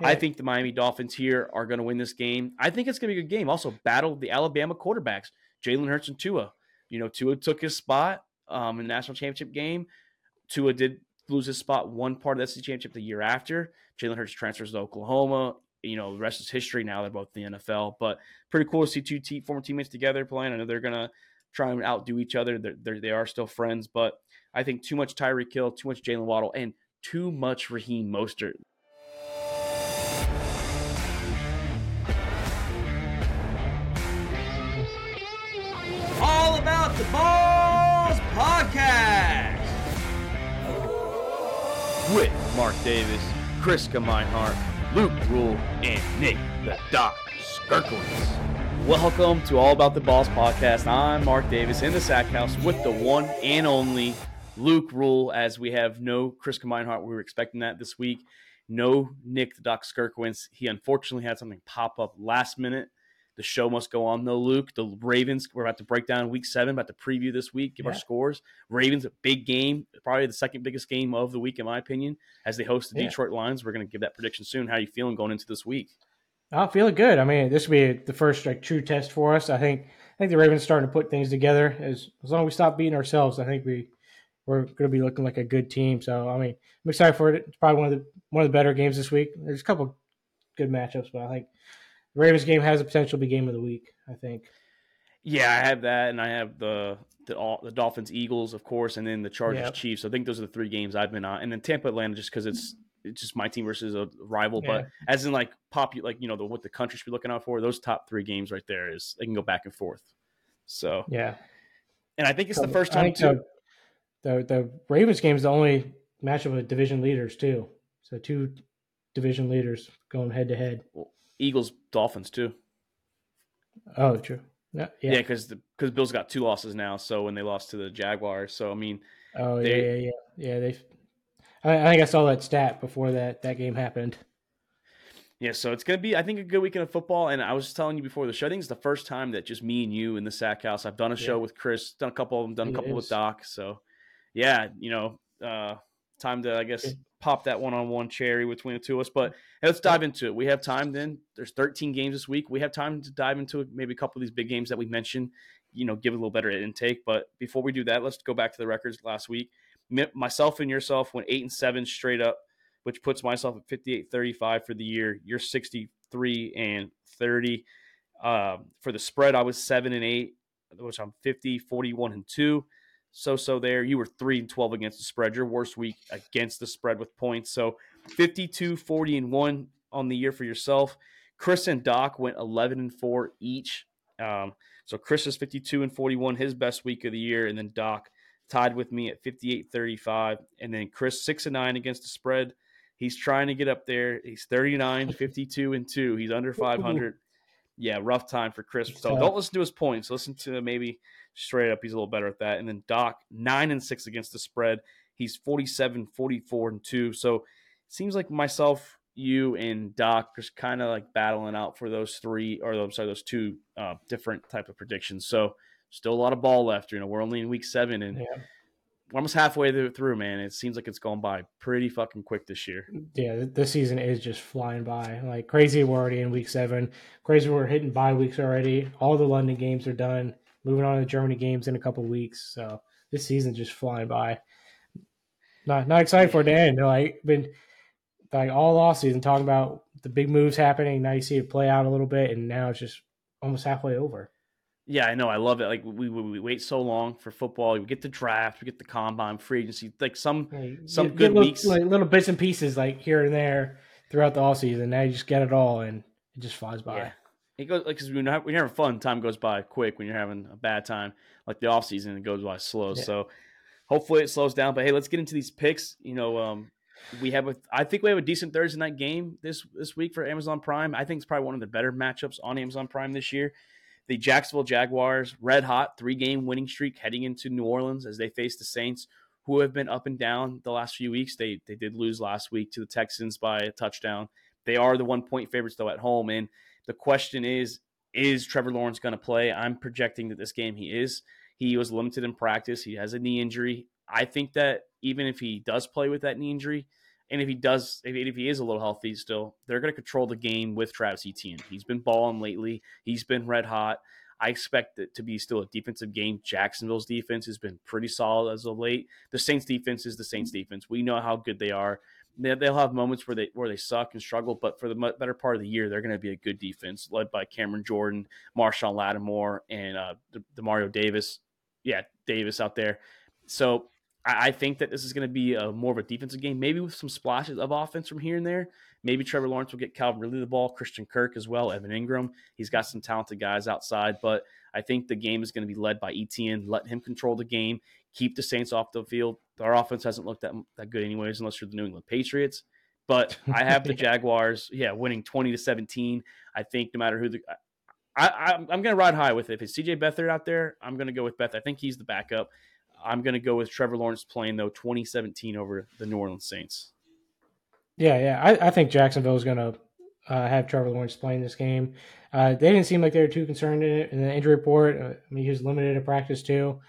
Yeah. I think the Miami Dolphins here are going to win this game. I think it's going to be a good game. Also, battle the Alabama quarterbacks, Jalen Hurts and Tua. You know, Tua took his spot um, in the national championship game. Tua did lose his spot one part of the SEC championship the year after. Jalen Hurts transfers to Oklahoma. You know, the rest is history now. They're both in the NFL, but pretty cool to see two te- former teammates together playing. I know they're going to try and outdo each other. They're, they're, they are still friends, but I think too much Tyreek Hill, too much Jaylen Waddle, and too much Raheem Mostert. The balls podcast with Mark Davis, Chris Meinhardt, Luke Rule, and Nick the Doc Skirkowitz. Welcome to All About the Balls podcast. I'm Mark Davis in the Sack House with the one and only Luke Rule, as we have no Chris Meinhardt. We were expecting that this week. No Nick the Doc Skirkowitz. He unfortunately had something pop up last minute. The show must go on though, Luke. The Ravens, we're about to break down week seven, about to preview this week, give yeah. our scores. Ravens, a big game, probably the second biggest game of the week, in my opinion, as they host the yeah. Detroit Lions. We're going to give that prediction soon. How are you feeling going into this week? I'm feeling good. I mean, this will be the first like true test for us. I think I think the Ravens starting to put things together. As as long as we stop beating ourselves, I think we we're going to be looking like a good team. So I mean, I'm excited for it. It's probably one of the one of the better games this week. There's a couple good matchups, but I think the Ravens game has the potential to be game of the week. I think. Yeah, I have that, and I have the the, the Dolphins Eagles, of course, and then the Chargers yep. Chiefs. I think those are the three games I've been on, and then Tampa Atlanta, just because it's it's just my team versus a rival. Yeah. But as in like pop, like you know the what the country should be looking out for. Those top three games right there is they can go back and forth. So yeah, and I think it's the first time too. The, the Ravens game is the only matchup with division leaders too. So two division leaders going head to head. Eagles Dolphins too. Oh, true. Yeah, yeah, because yeah, because Bills got two losses now. So when they lost to the Jaguars, so I mean, oh they, yeah, yeah, yeah, yeah. They, I, I think I saw that stat before that that game happened. Yeah, so it's gonna be, I think, a good weekend of football. And I was telling you before the show, I think it's the first time that just me and you in the Sack House. I've done a show with Chris, done a couple of them, done a couple with Doc. So, yeah, you know, uh, time to I guess pop that one on one cherry between the two of us. But hey, let's dive into it. We have time then. There's 13 games this week. We have time to dive into maybe a couple of these big games that we mentioned, you know, give a little better intake. But before we do that, let's go back to the records last week. Myself and yourself went eight and seven straight up, which puts myself at 58 35 for the year. You're 63 and 30. Um, for the spread, I was seven and eight, which I'm 50, 41 and two so so there. You were 3 and 12 against the spread. Your worst week against the spread with points. So 52, 40 and 1 on the year for yourself. Chris and Doc went 11 and 4 each. Um, so Chris is 52 and 41, his best week of the year. And then Doc tied with me at 58 35. And then Chris 6 and 9 against the spread. He's trying to get up there. He's 39, 52 and 2. He's under 500. Yeah, rough time for Chris. So don't listen to his points. Listen to maybe straight up. He's a little better at that. And then Doc, nine and six against the spread. He's 47, 44 and two. So it seems like myself, you, and Doc just kind of like battling out for those three, or I'm sorry, those two uh, different type of predictions. So still a lot of ball left. You know, we're only in week seven and. Yeah. We're almost halfway through, man. It seems like it's going by pretty fucking quick this year. Yeah, this season is just flying by. Like crazy, we're already in week seven. Crazy, we're hitting bye weeks already. All the London games are done moving on to Germany games in a couple weeks. So this season's just flying by. Not not excited for it to end. Like been like all off season talking about the big moves happening. Now you see it play out a little bit, and now it's just almost halfway over. Yeah, I know. I love it. Like we, we, we wait so long for football. We get the draft, we get the combine, free agency. Like some some good little, weeks, like little bits and pieces, like here and there throughout the all season. Now you just get it all, and it just flies by. Yeah it goes like because when you're, when you're having fun, time goes by quick. When you're having a bad time, like the off season, it goes by slow. Yeah. So hopefully it slows down. But hey, let's get into these picks. You know, um, we have a I think we have a decent Thursday night game this this week for Amazon Prime. I think it's probably one of the better matchups on Amazon Prime this year. The Jacksonville Jaguars, red hot, three game winning streak heading into New Orleans as they face the Saints, who have been up and down the last few weeks. They they did lose last week to the Texans by a touchdown. They are the one point favorites though at home and the question is, is Trevor Lawrence going to play? I'm projecting that this game he is. He was limited in practice. He has a knee injury. I think that even if he does play with that knee injury, And if he does, if, if he is a little healthy still, they're going to control the game with Travis Etienne. He's been balling lately. He's been red hot. I expect it to be still a defensive game. Jacksonville's defense has been pretty solid as of late. The Saints defense is the Saints mm-hmm. defense. We know how good they are. They'll have moments where they where they suck and struggle, but for the better part of the year, they're going to be a good defense led by Cameron Jordan, Marshon Lattimore, and uh, Demario Davis. Yeah, Davis out there. So I think that this is going to be a, more of a defensive game, maybe with some splashes of offense from here and there. Maybe Trevor Lawrence will get Calvin Ridley the ball, Christian Kirk as well, Evan Engram. He's got some talented guys outside, but I think the game is going to be led by Etienne. Let him control the game, keep the Saints off the field. Our offense hasn't looked that, that good, anyways, unless you're the New England Patriots. But I have the Jaguars, yeah, winning 20 to 17. I think no matter who the. I I, am going to ride high with it. If it's CJ Beathard out there, I'm going to go with Beth. I think he's the backup. I'm going to go with Trevor Lawrence playing though 2017 over the New Orleans Saints. Yeah, yeah, I, I think Jacksonville is going to uh, have Trevor Lawrence playing this game. Uh, they didn't seem like they were too concerned in, in the injury report. Uh, I mean, he was limited to practice too.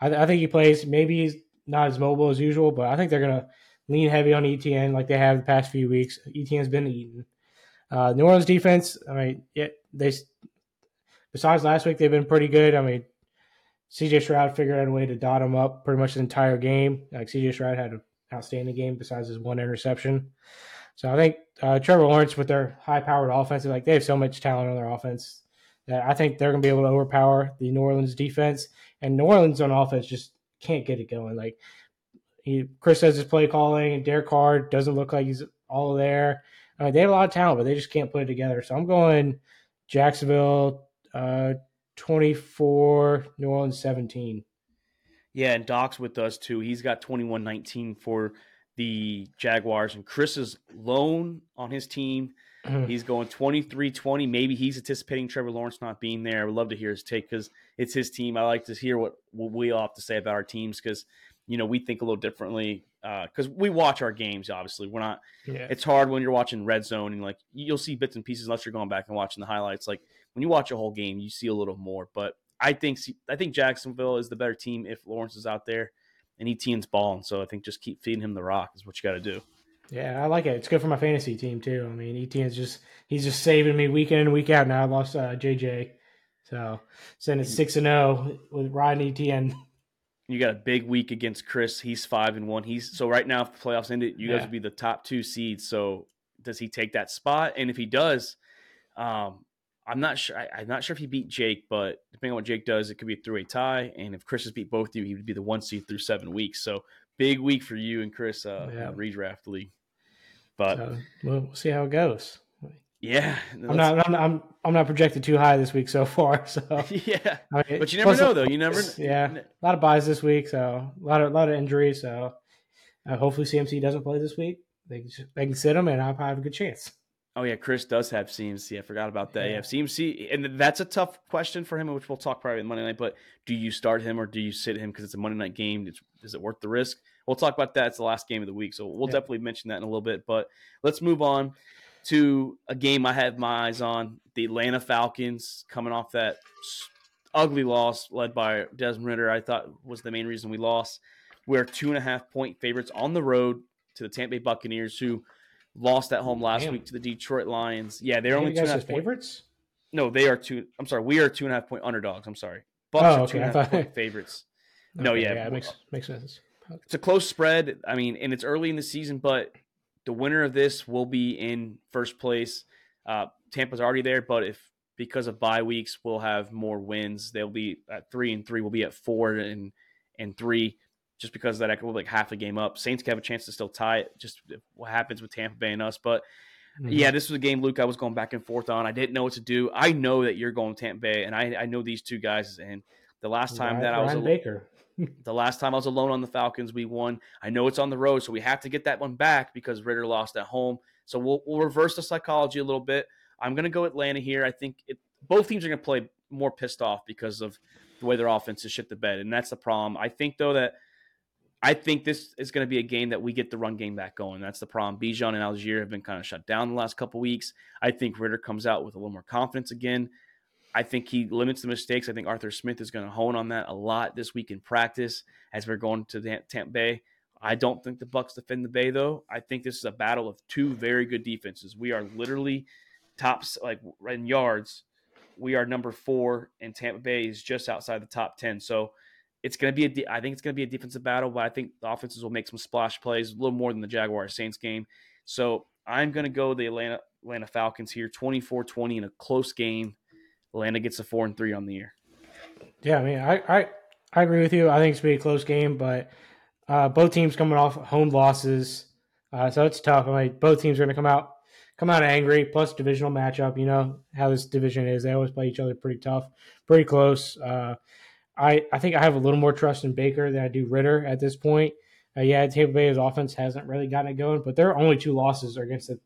I, I, think he plays. Maybe he's not as mobile as usual, but I think they're going to lean heavy on Etienne like they have the past few weeks. Etienne's been eaten. Uh, New Orleans defense. I mean, yeah, they. Besides last week, they've been pretty good. I mean, CJ Stroud figured out a way to dot him up pretty much the entire game. Like CJ Stroud had an outstanding game besides his one interception. So I think uh, Trevor Lawrence with their high-powered offense, like they have so much talent on their offense that I think they're going to be able to overpower the New Orleans defense. And New Orleans on offense just can't get it going. Like he, Chris says his play calling, and Derek Carr doesn't look like he's all there. I mean, they have a lot of talent, but they just can't put it together. So I'm going Jacksonville. Uh, 24, New Orleans 17. Yeah, and Doc's with us too. He's got 21 19 for the Jaguars. And Chris is lone on his team. he's going 23 20. Maybe he's anticipating Trevor Lawrence not being there. I would love to hear his take because it's his team. I like to hear what, what we all have to say about our teams because, you know, we think a little differently because uh, we watch our games. Obviously, we're not. Yeah. It's hard when you're watching Red Zone and like you'll see bits and pieces unless you're going back and watching the highlights. Like when you watch a whole game, you see a little more. But I think I think Jacksonville is the better team if Lawrence is out there and Etienne's balling. So I think just keep feeding him the rock is what you got to do. Yeah, I like it. It's good for my fantasy team too. I mean, Etienne's just he's just saving me week in and week out. Now I lost uh, JJ, so sending six and zero oh with Ryan Etienne. You got a big week against Chris. He's five and one. He's so right now if the playoffs ended, you guys would be the top two seeds. So does he take that spot? And if he does, um, I'm not sure. I, am not sure if he beat Jake, but depending on what Jake does, it could be a through a tie. And if Chris has beat both of you, he would be the one seed through seven weeks. So big week for you and Chris uh, yeah. redraft league. But uh, we'll see how it goes. Yeah, I'm not. I'm, I'm. I'm not projected too high this week so far. So yeah, I mean, but you never know though. You never. Yeah, a lot of buys this week, so a lot of a lot of injuries. So uh, hopefully CMC doesn't play this week. They can, they can sit him, and I'll have a good chance. Oh yeah, Chris does have CMC. I forgot about that. Yeah, yeah CMC, and that's a tough question for him, which we'll talk probably on Monday night. But do you start him or do you sit him because it's a Monday night game? It's, is it worth the risk? We'll talk about that. It's the last game of the week, so we'll yeah. definitely mention that in a little bit. But let's move on to a game I have my eyes on: the Atlanta Falcons coming off that ugly loss led by Desmond Ridder. I thought was the main reason we lost. We're two and a half point favorites on the road to the Tampa Bay Buccaneers, who Lost at home last Damn. week to the Detroit Lions. Yeah, they're only two and a half favorites. No, they are two. I'm sorry, we are two and a half point underdogs. I'm sorry, Bucks oh, okay. two and a half point favorites. Okay, no, yeah, yeah, it makes makes sense. It's a close spread. I mean, and it's early in the season, but the winner of this will be in first place. Uh, Tampa's already there, but if because of bye weeks, we'll have more wins. They'll be at three and three. We'll be at four and and three just because that I could like half a game up. Saints could have a chance to still tie it. Just what happens with Tampa Bay and us. But mm-hmm. yeah, this was a game, Luke. I was going back and forth on. I didn't know what to do. I know that you're going to Tampa Bay, and I, I know these two guys. And the last time Ryan, that I was Ryan Baker. the last time I was alone on the Falcons, we won. I know it's on the road, so we have to get that one back because Ridder lost at home. So we'll, we'll reverse the psychology a little bit. I'm going to go Atlanta here. I think it, both teams are going to play more pissed off because of the way their offense is shit the bed, and that's the problem. I think though that I think this is going to be a game that we get the run game back going. That's the problem. Bijan and Allgeier have been kind of shut down the last couple weeks. I think Ridder comes out with a little more confidence again. I think he limits the mistakes. I think Arthur Smith is going to hone on that a lot this week in practice as we're going to Tampa Bay. I don't think the Bucks defend the Bay though. I think this is a battle of two very good defenses. We are literally tops like in yards. We are number four, and Tampa Bay is just outside the top ten. So it's going to be a. De- I think it's going to be a defensive battle, but I think the offenses will make some splash plays, a little more than the Jaguar Saints game. So I'm going to go the Atlanta Atlanta Falcons here, 24-20 in a close game. Atlanta gets a four and three on the year. Yeah, I mean, I I, I agree with you. I think it's going to be a close game, but uh, both teams coming off home losses, uh, so it's tough. I mean, both teams are going to come out come out angry. Plus divisional matchup, you know how this division is. They always play each other pretty tough, pretty close. Uh, I I think I have a little more trust in Baker than I do Ridder at this point. Uh, yeah, Tampa Bay's offense hasn't really gotten it going, but their only two losses are against the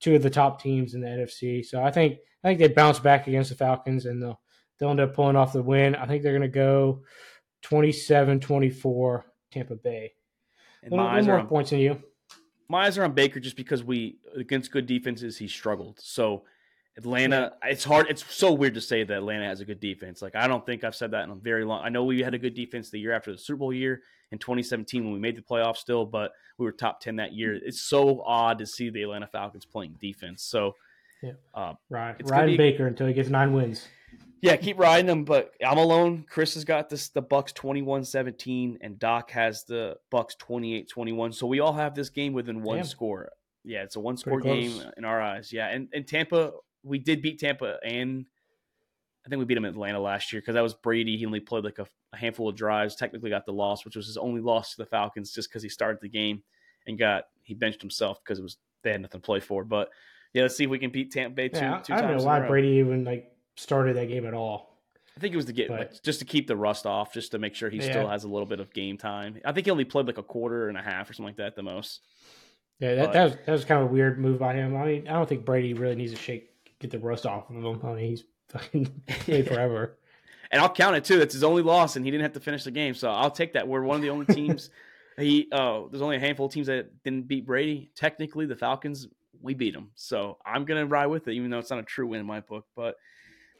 two of the top teams in the NFC. So I think I think they bounce back against the Falcons and they'll they'll end up pulling off the win. I think they're going to go 27-24 Tampa Bay. And little, little more on, points than you. My eyes are on Baker just because we against good defenses he struggled. So Atlanta, it's hard. It's so weird to say that Atlanta has a good defense. Like I don't think I've said that in a very long. I know we had a good defense the year after the Super Bowl year in 2017 when we made the playoffs still, but we were top 10 that year. It's so odd to see the Atlanta Falcons playing defense. So, yeah, uh, right, riding Baker until he gets nine wins. Yeah, keep riding them. But I'm alone. Chris has got this the Bucks 21-17, and Doc has the Bucks 28-21. So we all have this game within one Damn. score. Yeah, it's a one score game in our eyes. Yeah, and and Tampa we did beat Tampa and I think we beat him in Atlanta last year because that was Brady. He only played like a, a, handful of drives, technically got the loss, which was his only loss to the Falcons just because he started the game and got he benched himself because it was they had nothing to play for. But yeah, let's see if we can beat Tampa Bay two, yeah, two I don't know why Brady even like started that game at all. I think it was to get but, like, just to keep the rust off, just to make sure he yeah. still has a little bit of game time. I think he only played like a quarter and a half or something like that the most. Yeah, that, that was that was kind of a weird move by him. I mean, I don't think Brady really needs to shake get the rust off of him. I mean, he's fucking played forever. and I'll count it too. That's his only loss, and he didn't have to finish the game. So I'll take that. We're one of the only teams. he uh, there's only a handful of teams that didn't beat Brady. Technically, the Falcons we beat them. So I'm gonna ride with it, even though it's not a true win in my book. But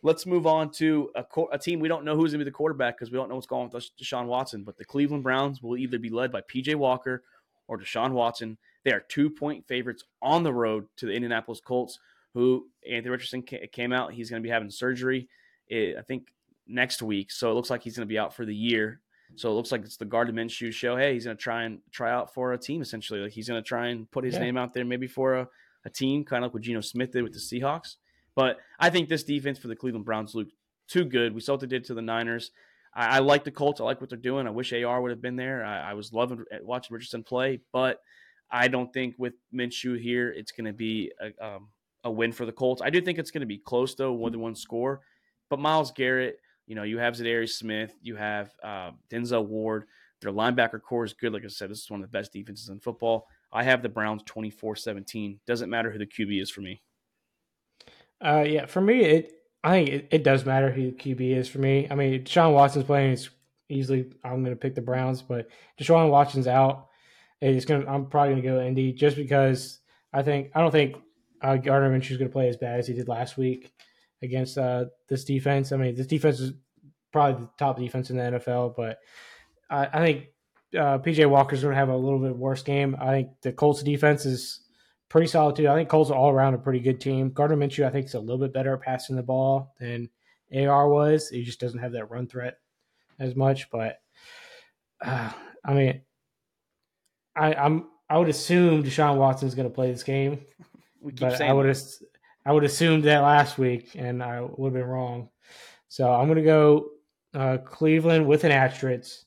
let's move on to a, a team we don't know who's gonna be the quarterback because we don't know what's going on with Deshaun Watson. But the Cleveland Browns will either be led by PJ Walker or Deshaun Watson. They are two point favorites on the road to the Indianapolis Colts who Anthony Richardson came out. He's going to be having surgery, eh, I think, next week. So it looks like he's going to be out for the year. So it looks like it's the Gardner Minshew show. Hey, he's going to try and try out for a team essentially. Like he's going to try and put his yeah. name out there maybe for a, a team, kind of like what Geno Smith did with the Seahawks. But I think this defense for the Cleveland Browns looked too good. We saw what they did to the Niners. I, I like the Colts. I like what they're doing. I wish AR would have been there. I, I was loving watching Richardson play, but I don't think with Minshew here, it's going to be a, um, a win for the Colts. I do think it's going to be close though, one to one score. But Myles Garrett, you know, you have Za'Darius Smith, you have uh, Denzel Ward. Their linebacker core is good. Like I said, this is one of the best defenses in football. I have the Browns 24-17. Doesn't matter who the QB is for me. Uh, yeah, for me, it I think it, it does matter who the QB is for me. I mean, Deshaun Watson's playing. It's easily I'm going to pick the Browns, but Deshaun Watson's out. It's going. I'm probably going to go Indy just because I think I don't think uh, Gardner Minshew's going to play as bad as he did last week against uh, this defense. I mean, this defense is probably the top defense in the NFL, but I, I think uh, PJ Walker's going to have a little bit worse game. I think the Colts defense is pretty solid too. I think Colts are all around a pretty good team. Gardner Minshew, I think, is a little bit better at passing the ball than AR was. He just doesn't have that run threat as much. But uh, I mean, I, I'm I would assume Deshaun Watson is going to play this game. We keep but saying I would have I would assumed that last week, and I would have been wrong. So I'm going to go uh, Cleveland with an asterisk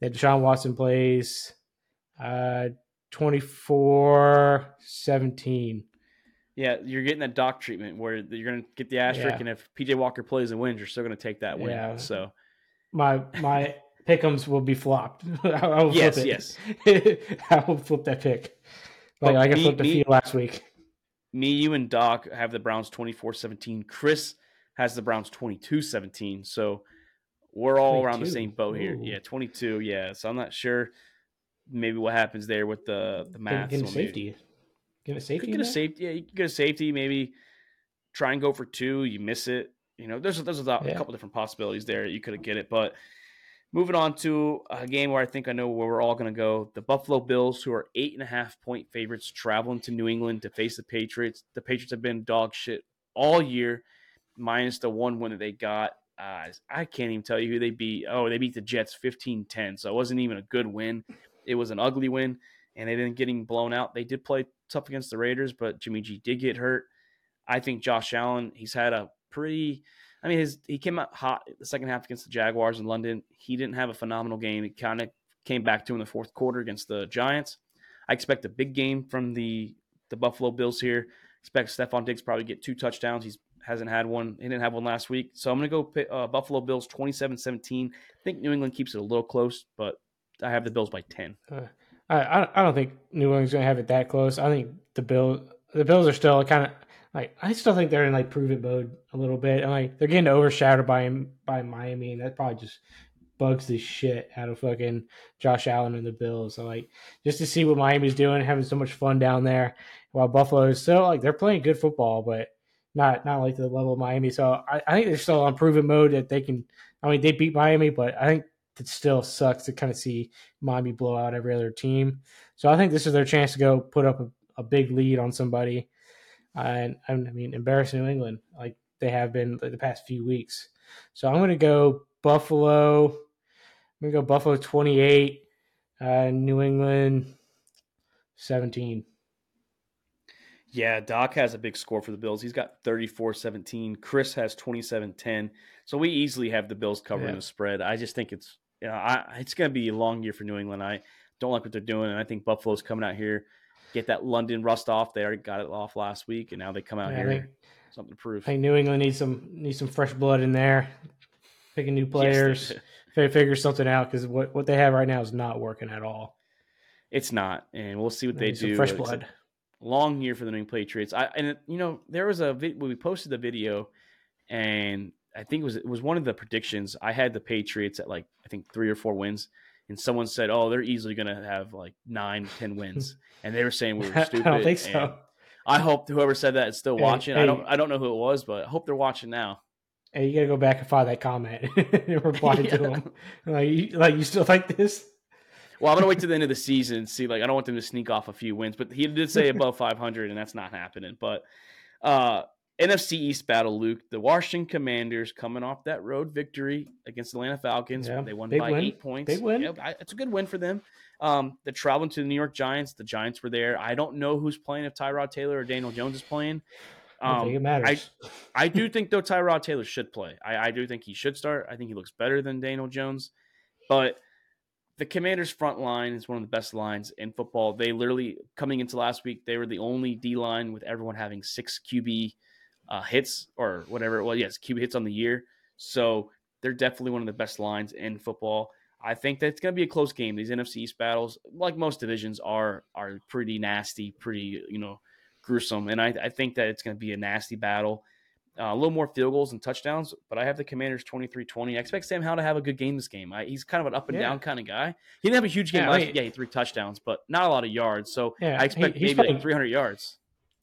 that Deshaun Watson plays uh, 24-17. Yeah, you're getting that doc treatment where you're going to get the asterisk, yeah. and if PJ Walker plays and wins, you're still going to take that win. Yeah. So my my pickums will be flopped. I will yes, yes. I will flip that pick. Like, like I flipped a few last week me, you, and Doc have the Browns 24 17. Chris has the Browns 22 17. So we're all 22. around the same boat here. Ooh. Yeah, 22. Yeah. So I'm not sure maybe what happens there with the, the math. Get, a safety. Get a safety. Get a safety. Yeah, you can get a safety. Maybe try and go for two. You miss it. You know, there's, there's a, yeah. couple different possibilities there. You could have get it. But Moving on to a game where I think I know where we're all going to go. The Buffalo Bills, who are eight and a half point favorites, traveling to New England to face the Patriots. The Patriots have been dog shit all year, minus the one win that they got. Uh, I can't even tell you who they beat. Oh, they beat the Jets 15 10. So it wasn't even a good win. It was an ugly win, and they didn't getting blown out. They did play tough against the Raiders, but Jimmy G did get hurt. I think Josh Allen, he's had a pretty I mean, his he came out hot the second half against the Jaguars in London. He didn't have a phenomenal game. He kind of came back to in the fourth quarter against the Giants. I expect a big game from the the Buffalo Bills here. Expect Stefon Diggs probably get two touchdowns. He's hasn't had one. He didn't have one last week. So I'm going to go pick, uh, Buffalo Bills 27-17. I think New England keeps it a little close, but I have the Bills by 10. Uh, I I don't think New England's going to have it that close. I think the Bill the Bills are still kind of like I still think they're in like prove it mode a little bit, and like they're getting overshadowed by by Miami, and that probably just bugs the shit out of fucking Josh Allen and the Bills. So like just to see what Miami's doing, having so much fun down there, while Buffalo is still like they're playing good football, but not not like to the level of Miami. So I, I think they're still on proven mode that they can. I mean, they beat Miami, but I think it still sucks to kind of see Miami blow out every other team. So I think this is their chance to go put up a, a big lead on somebody and I mean embarrass New England like they have been the past few weeks. So I'm going to go Buffalo. I'm going to go Buffalo 28, uh, New England 17. Yeah, Doc has a big score for the Bills. He's got 34 17. Chris has 27 10. So we easily have the Bills covering yeah. the spread. I just think it's you know, I, it's going to be a long year for New England. I don't like what they're doing. And I think Buffalo's coming out here get that London rust off. They already got it off last week, and now they come out yeah, here think, something to prove. I think New England needs some needs some fresh blood in there, picking new players, yes, figure something out because what what they have right now is not working at all. It's not, and we'll see what they, they do. Fresh blood. Long year for the New England Patriots. I and you know there was a we posted the video, and I think it was it was one of the predictions. I had the Patriots at like I think three or four wins and someone said, "Oh, they're easily going to have like nine, ten wins," and they were saying we were stupid. I don't think so. I hope whoever said that is still hey, watching. Hey, I don't. I don't know who it was, but I hope they're watching now. Hey, you got to go back and find that comment and reply yeah. to them. Like you, like, you still like this? Well, I'm gonna wait to the end of the season and see. Like, I don't want them to sneak off a few wins, but he did say above 500, and that's not happening. But uh, NFC East battle, Luke. The Washington Commanders coming off that road victory against the Atlanta Falcons. Yeah, they won by win. eight points. Big win. Yeah, it's a good win for them. Um, they're traveling to the New York Giants. The Giants were there. I don't know who's playing, if Tyrod Taylor or Daniel Jones is playing. Um, I think it matters. I, I do think, though, Tyrod Taylor should play. I, I do think he should start. I think he looks better than Daniel Jones. But the Commanders' front line is one of the best lines in football. They literally, coming into last week, they were the only D line with everyone having six QB – uh, hits or whatever. Well, yes, QB hits on the year. So they're definitely one of the best lines in football. I think that's going to be a close game. These NFC East battles, like most divisions, are are pretty nasty, pretty you know gruesome, and I, I think that it's going to be a nasty battle. Uh, a little more field goals and touchdowns, but I have the Commanders 23-20. I expect Sam Howell to have a good game this game. I, he's kind of an up and yeah. down kind of guy. He didn't have a huge game yeah, last. Yeah, he three touchdowns, but not a lot of yards. So yeah, I expect he, maybe playing, like 300 yards.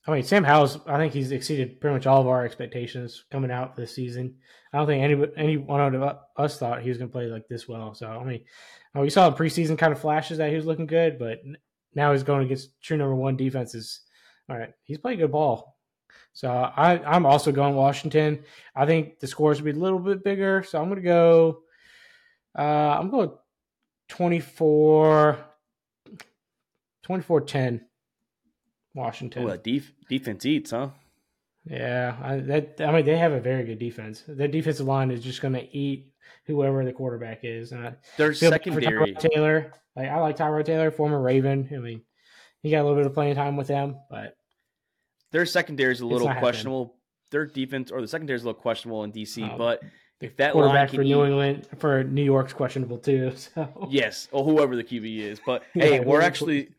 I mean, Sam Howell's. I think he's exceeded pretty much all of our expectations coming out this season. I don't think any any one of us thought he was going to play like this well. So I mean, uh, we saw in preseason kind of flashes that he was looking good, but now he's going against true number one defenses. All right, he's playing good ball. So I, I'm also going Washington. I think the scores will be a little bit bigger. So I'm going to go. Uh, I'm going 24, 24 10. Washington. Well, def- defense eats, huh? Yeah, I, that I mean they have a very good defense. Their defensive line is just going to eat whoever the quarterback is. And Their secondary Taylor, like I like Tyrod Taylor, former Raven. I mean, he got a little bit of playing time with them, but their secondary is a little questionable. Happening. Their defense or the secondary is a little questionable in DC, oh, but if that quarterback for New England for New York's questionable too. So yes, or whoever the QB is, but yeah, hey, we're actually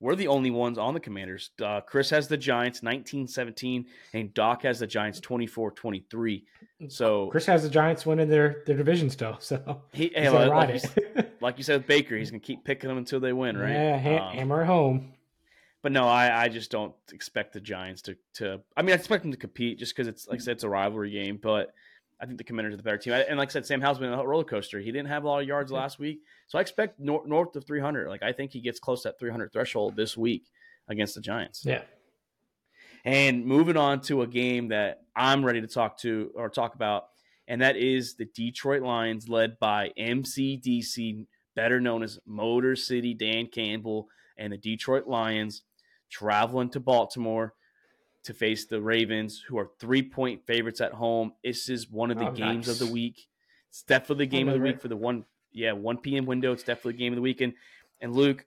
we're the only ones on the Commanders. Uh, Chris has the Giants 19-17, and Doc has the Giants 24-23. So Chris has the Giants winning their, their division still. So he, hey, like, like, you, like, you, said with Baker, he's gonna keep picking them until they win, right? Yeah, ha- um, hammer home. But no, I, I just don't expect the Giants to to. I mean, I expect them to compete just because it's like I said, it's a rivalry game. But I think the Commanders are the better team. And like I said, Sam Howell's been a roller coaster. He didn't have a lot of yards last week, so I expect nor- north of 300. Like I think he gets close to that 300 threshold this week against the Giants. Yeah. And moving on to a game that I'm ready to talk to or talk about, and that is the Detroit Lions, led by MCDC, better known as Motor City Dan Campbell, and the Detroit Lions traveling to Baltimore to face the Ravens, who are three point favorites at home. This is one of the oh, games nice. of the week. It's definitely the game of the week for the one, yeah, one p.m. window. It's definitely the game of the week. And, and Luke,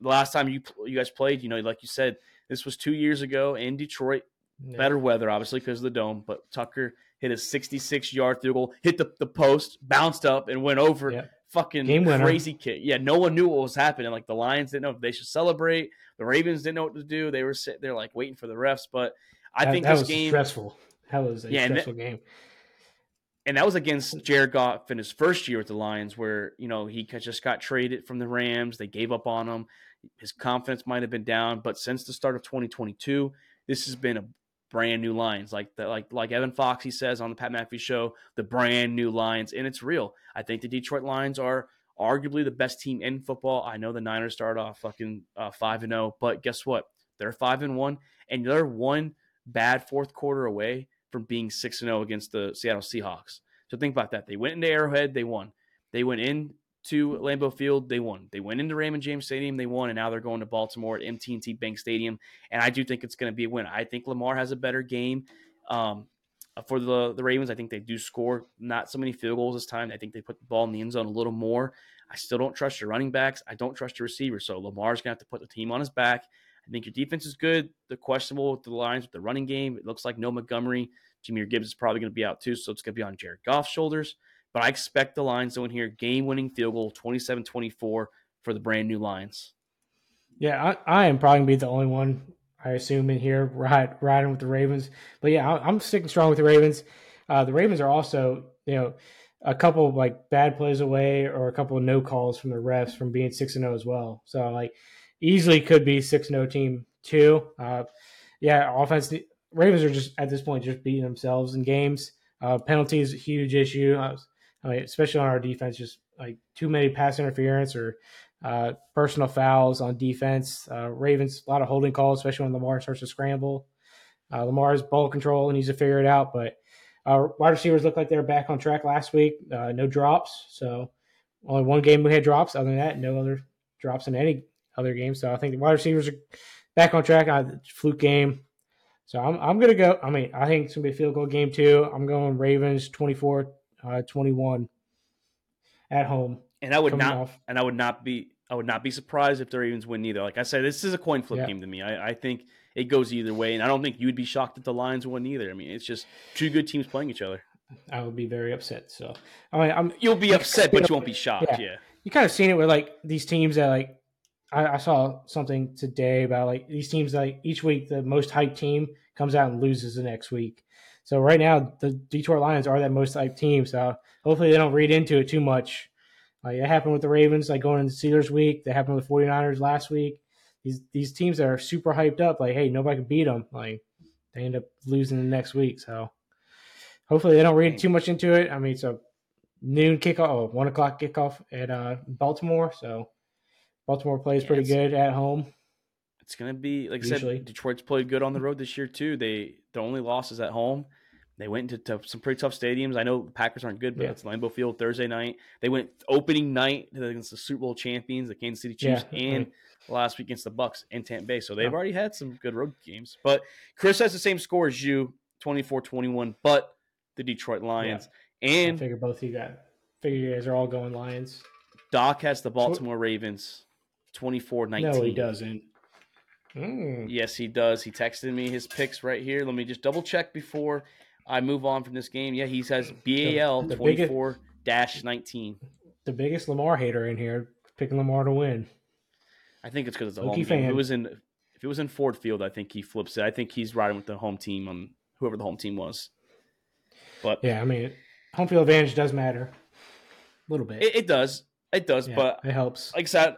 the last time you you guys played, you know, like you said, this was two years ago in Detroit. Yeah. Better weather, obviously, because of the dome. But Tucker hit a 66 yard field goal, hit the, the post, bounced up, and went over. Yeah. Fucking Game crazy kick. Yeah, no one knew what was happening. Like the Lions didn't know if they should celebrate. The Ravens didn't know what to do. They were sitting there like waiting for the refs. But I that, think that this was game stressful. That was a yeah, stressful and that, game. And that was against Jared Goff in his first year with the Lions, where you know he just got traded from the Rams. They gave up on him. His confidence might have been down, but since the start of 2022, this has been a brand new lines like the, like like Evan Fox he says on the Pat McAfee show, the brand new lines and it's real. I think the Detroit Lions are arguably the best team in football. I know the Niners started off fucking uh, five and zero, but guess what? They're five and one, and they're one bad fourth quarter away from being six and zero against the Seattle Seahawks. So think about that. They went into Arrowhead, they won. They went in to Lambeau Field, they won. They went into Raymond James Stadium, they won, and now they're going to Baltimore at MT&T Bank Stadium, and I do think it's going to be a win. I think Lamar has a better game um, for the the Ravens. I think they do score not so many field goals this time. I think they put the ball in the end zone a little more. I still don't trust your running backs. I don't trust your receivers. So Lamar's going to have to put the team on his back. I think your defense is good. The questionable with the lines with the running game. It looks like no Montgomery. Jahmyr Gibbs is probably going to be out too, so it's going to be on Jared Goff's shoulders. But I expect the Lions to win here. Game winning field goal 27 24 for the brand new Lions. Yeah, I, I am probably going to be the only one, I assume, in here ride, riding with the Ravens. But yeah, I, am sticking strong with the Ravens. Uh, the Ravens are also, you know, a couple like bad plays away or a couple of no calls from the refs from being 6 and 0 as well. So, like, easily could be 6 0 team too. Uh, yeah, offense, Ravens are just at this point just beating themselves in games. Uh, penalties, huge issue. I mean, especially on our defense, just like too many pass interference or uh, personal fouls on defense. Uh, Ravens, a lot of holding calls, especially when Lamar starts to scramble. Uh, Lamar's ball control and needs to figure it out, but uh, wide receivers look like they're back on track last week. Uh, no drops, so only one game we had drops. Other than that, no other drops in any other game. So I think the wide receivers are back on track. on fluke game. So I'm, I'm to go. I mean, I think it's to be a field goal game too. I'm going Ravens 24 uh, 21 at home. And I would not, off. and I would not be, I would not be surprised if the Ravens win either. Like I said, this is a coin flip yeah. game to me. I, I, think it goes either way, and I don't think you'd be shocked if the Lions win either. I mean, it's just two good teams playing each other. I would be very upset. So, I mean, I'm you'll be upset, but you won't be shocked. Yeah. yeah. you kind of seen it with like these teams that like I, I, saw something today about like these teams like each week the most hyped team comes out and loses the next week. So right now, the Detroit Lions are that most hyped team. So hopefully they don't read into it too much. Like it happened with the Ravens, like going into the Steelers week. That happened with the 49ers last week. These these teams that are super hyped up, like, hey, nobody can beat them. Like they end up losing the next week. So hopefully they don't read too much into it. I mean, it's a noon kickoff, oh, one o'clock kickoff at uh, Baltimore. So Baltimore plays pretty good at home. It's gonna be like Usually. I said. Detroit's played good on the road this year too. They the only loss is at home. They went into some pretty tough stadiums. I know Packers aren't good, but yeah. it's Lambeau Field Thursday night. They went opening night against the Super Bowl champions, the Kansas City Chiefs, yeah, and right. last week against the Bucks in Tampa Bay. So they've already had some good road games. But Chris has the same score as you, 24-21, but the Detroit Lions. Yeah. And I figure both you got figure you guys are all going Lions. Doc has the Baltimore Ravens 24-19. No, he doesn't. Mm. Yes, he does. He texted me his picks right here. Let me just double check before I move on from this game. Yeah, he says BAL twenty four dash nineteen. The biggest Lamar hater in here, picking Lamar to win. I think it's because it's a home fan. If it was in if it was in Ford Field, I think he flips it. I think he's riding with the home team on whoever the home team was. But yeah, I mean, home field advantage does matter a little bit. It, it does. It does, yeah, but it helps. Like I said,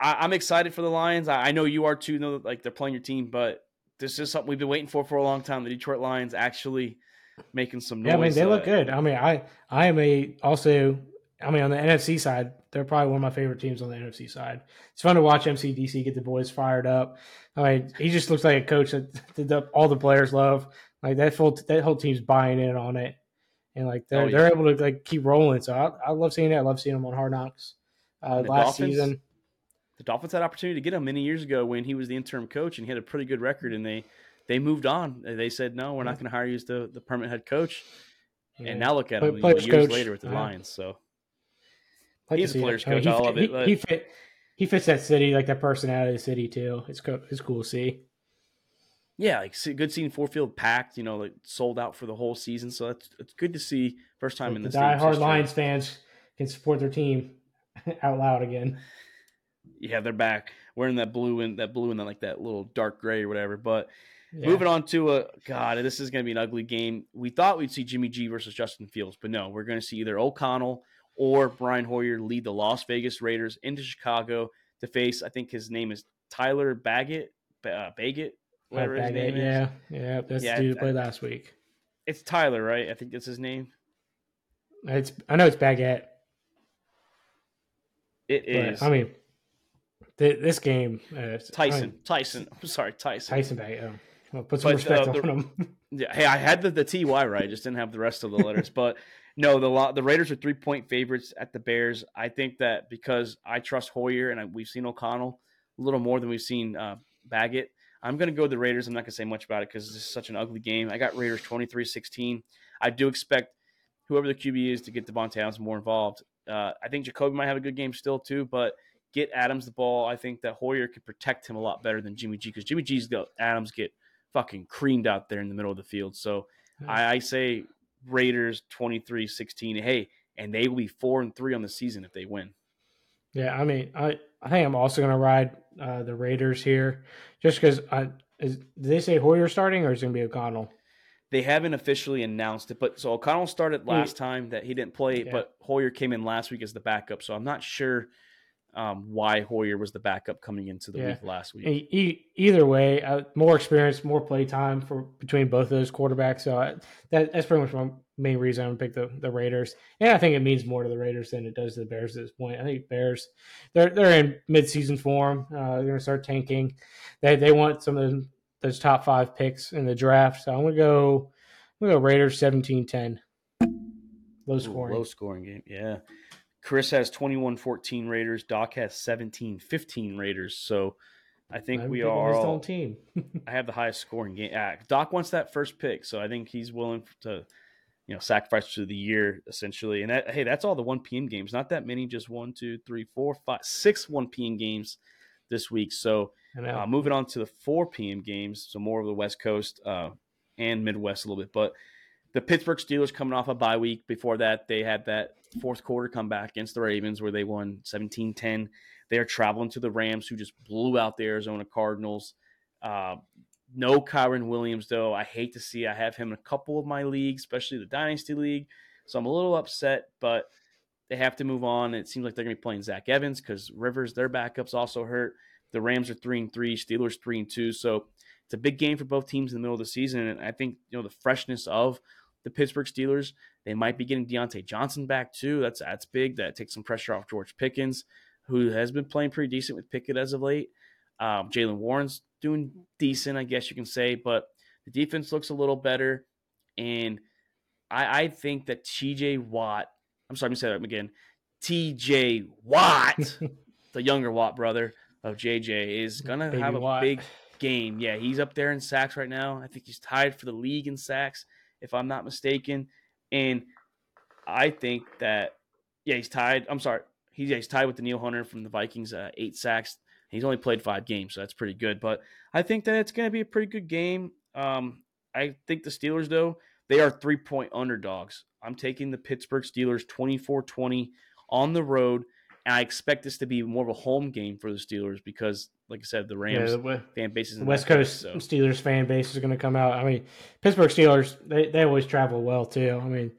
I, am excited for the Lions. I, I, know you are too. Know like they're playing your team, but this is something we've been waiting for for a long time. The Detroit Lions actually making some noise. Yeah, I mean they uh, look good. I mean, I I am a also. I mean, on the NFC side, they're probably one of my favorite teams on the NFC side. It's fun to watch MCDC get the boys fired up. I mean, he just looks like a coach that all the players love. Like that full that whole team's buying in on it, and like they're oh, yeah. they're able to like keep rolling. So I, I love seeing that. I love seeing them on Hard Knocks uh, last Dolphins, season. The Dolphins had opportunity to get him many years ago when he was the interim coach, and he had a pretty good record. And they they moved on. They said no, we're not going to hire you as the, the permanent head coach. Yeah. And now look at him years coach. later with the Lions. So like he's a player's coach. I, love it. He, fit, he fits that city, like that personality of the city too. It's co- it's cool to see. Yeah, like good seeing Ford Field packed. You know, like sold out for the whole season. So that's it's good to see. First time like in the, the diehard Lions fans can support their team out loud again. Yeah, they're back wearing that blue and that blue and then like that little dark gray or whatever. But yeah. Moving on to a God, this is going to be an ugly game. We thought we'd see Jimmy G versus Justin Fields, but no, we're going to see either O'Connell or Brian Hoyer lead the Las Vegas Raiders into Chicago to face. I think his name is Tyler Baggett, uh, Baggett, whatever Baggett, his name yeah. is. Yeah, yeah, that's yeah, the dude played last week. It's Tyler, right? I think that's his name. It's I know it's Baggett. It is. I mean, this game. Uh, Tyson. I mean, Tyson. I'm sorry, Tyson. Tyson Baggett. Well, put some but, respect uh, the, on him. yeah, hey, I had the, the TY right. I just didn't have the rest of the letters. but no, the the Raiders are three point favorites at the Bears. I think that because I trust Hoyer and I, we've seen O'Connell a little more than we've seen uh, Baggett. I'm going to go with the Raiders. I'm not going to say much about it because this is such an ugly game. I got Raiders 23 16. I do expect whoever the QB is to get Davante Adams more involved. Uh, I think Jakobi might have a good game still, too, but get Adams the ball. I think that Hoyer could protect him a lot better than Jimmy G because Jimmy G's got Adams get fucking creamed out there in the middle of the field. So I, I, say Raiders 23 16. Hey, and they will be four and three on the season if they win. Yeah, I mean, I, I think I'm also going to ride uh, the Raiders here just because I. Is, did they say Hoyer starting or is it going to be O'Connell? They haven't officially announced it, but so O'Connell started last time that he didn't play, yeah. but Hoyer came in last week as the backup. So I'm not sure um, why Hoyer was the backup coming into the yeah. week last week. E- either way, uh, more experience, more play time for between both of those quarterbacks. So I, that, that's pretty much my main reason I'm pick the, the Raiders. And I think it means more to the Raiders than it does to the Bears at this point. I think Bears they're they're in midseason form. Uh, they're gonna start tanking. They they want some of those top five picks in the draft. So I'm gonna go I'm gonna go Raiders 17-10. Low scoring. Ooh, low scoring game. Yeah. Chris has 21 14 Raiders. Doc has 17 15 Raiders. So I think I'm we are His all team. I have the highest scoring game. Ah, Doc wants that first pick, so I think he's willing to, you know, sacrifice to the year essentially. And that, hey, that's all the 1 p.m. games. Not that many, just one, two, three, four, five, six 1 p.m. games this week. So uh, moving on to the 4 p.m. games, so more of the West Coast uh, and Midwest a little bit. But the Pittsburgh Steelers coming off a bye week. Before that, they had that fourth quarter comeback against the Ravens where they won 17 10. They are traveling to the Rams, who just blew out the Arizona Cardinals. Uh, no Kyren Williams, though. I hate to see I have him in a couple of my leagues, especially the Dynasty League. So I'm a little upset, but they have to move on. It seems like they're going to be playing Zach Evans because Rivers, their backups, also hurt. The Rams are three and three, Steelers three and two. So it's a big game for both teams in the middle of the season. And I think you know the freshness of the Pittsburgh Steelers. They might be getting Diontae Johnson back too. That's that's big. That takes some pressure off George Pickens, who has been playing pretty decent with Pickett as of late. Um, Jaylen Warren's doing decent, I guess you can say, but the defense looks a little better. And I, I think that TJ Watt, I'm sorry, let me say that again. TJ Watt, the younger Watt brother of JJ, is going to have a Watt. big game. Yeah, he's up there in sacks right now. I think he's tied for the league in sacks if I'm not mistaken. And I think that, yeah, he's tied. I'm sorry. He's, yeah, he's tied with Danielle Hunter from the Vikings, uh, eight sacks. He's only played five games, so that's pretty good. But I think that it's going to be a pretty good game. Um, I think the Steelers, though, they are three point underdogs. I'm taking the Pittsburgh Steelers 24 20 on the road. And I expect this to be more of a home game for the Steelers because, like I said, the Rams yeah, the, fan base is the West Coast so. Steelers fan base is going to come out. I mean, Pittsburgh Steelers they, they always travel well too. I mean,